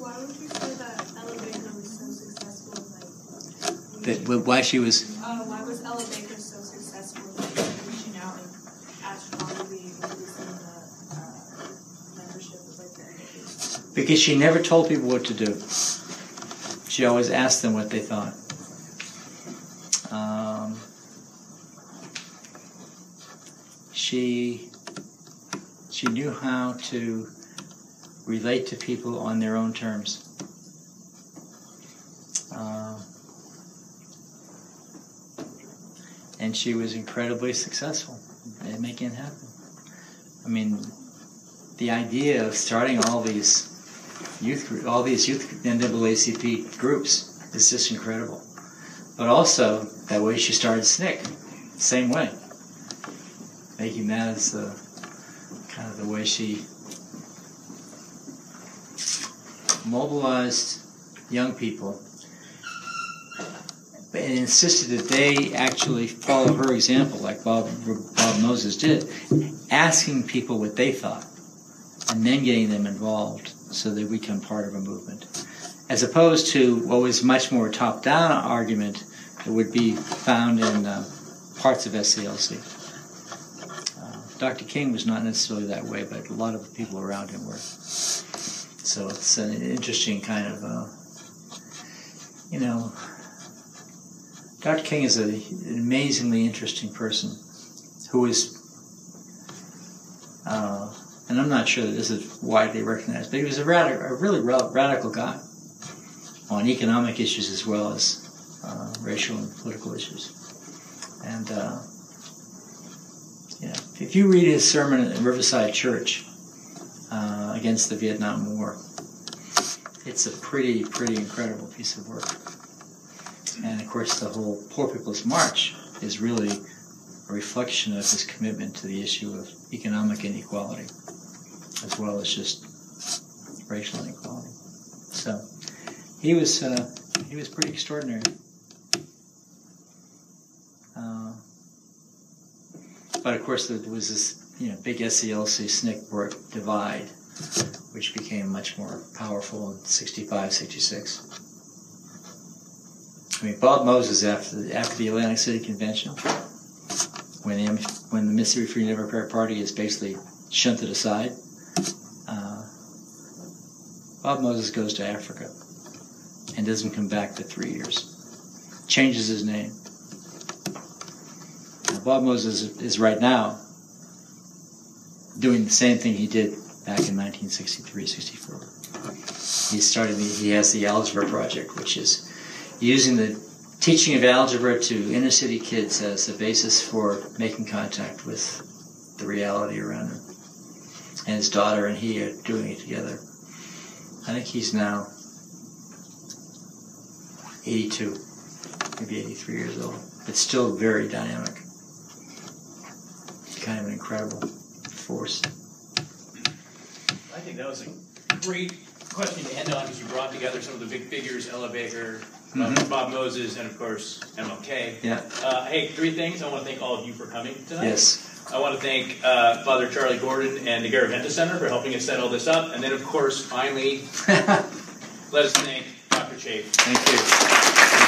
Why would you say that Ella Baker was so successful? Like, That why she was uh, why was Ella Baker so successful? Like, reaching out like astronomically reducing the uh, membership of like the NAA? Because she never told people what to do. She always asked them what they thought. Um, she she knew how to relate to people on their own terms. Uh, and she was incredibly successful at making it happen. I mean, the idea of starting all these youth group, all these youth NAACP groups is just incredible. But also that way she started SNCC, same way, making that as the kind of the way she mobilized young people and insisted that they actually follow her example, like Bob, Bob Moses did, asking people what they thought and then getting them involved so they become part of a movement. As opposed to what was much more top down argument that would be found in uh, parts of SCLC. Uh, Dr. King was not necessarily that way, but a lot of the people around him were. So it's an interesting kind of, uh, you know, Dr. King is a, an amazingly interesting person who is uh, and I'm not sure that this is widely recognized, but he was a, radical, a really ra- radical guy on economic issues as well as uh, racial and political issues. And uh, if you read his sermon at Riverside Church uh, against the Vietnam War, it's a pretty, pretty incredible piece of work. And of course, the whole Poor People's March is really a reflection of his commitment to the issue of economic inequality, as well as just racial inequality. So he was uh, he was pretty extraordinary. Uh, but of course, there was this you know big SCLC SNCC divide, which became much more powerful in 65, 66. I mean, Bob Moses after the, after the Atlantic City Convention, when the when the Mississippi Free Democratic Party is basically shunted aside, uh, Bob Moses goes to Africa and doesn't come back for three years. Changes his name. Now, Bob Moses is right now doing the same thing he did back in 1963, 64. He started. He has the Algebra Project, which is using the teaching of algebra to inner city kids as the basis for making contact with the reality around him. And his daughter and he are doing it together. I think he's now 82, maybe 83 years old, but still very dynamic. Kind of an incredible force. I think that was a great question to end on because you brought together some of the big figures, Ella Baker, Mhm. Bob Moses, and of course MLK. Yeah. Uh, hey, three things. I want to thank all of you for coming tonight. Yes. I want to thank uh, Father Charlie Gordon and the Garaventa Center for helping us set all this up. And then, of course, finally, let us thank Dr. Chafe. Thank you.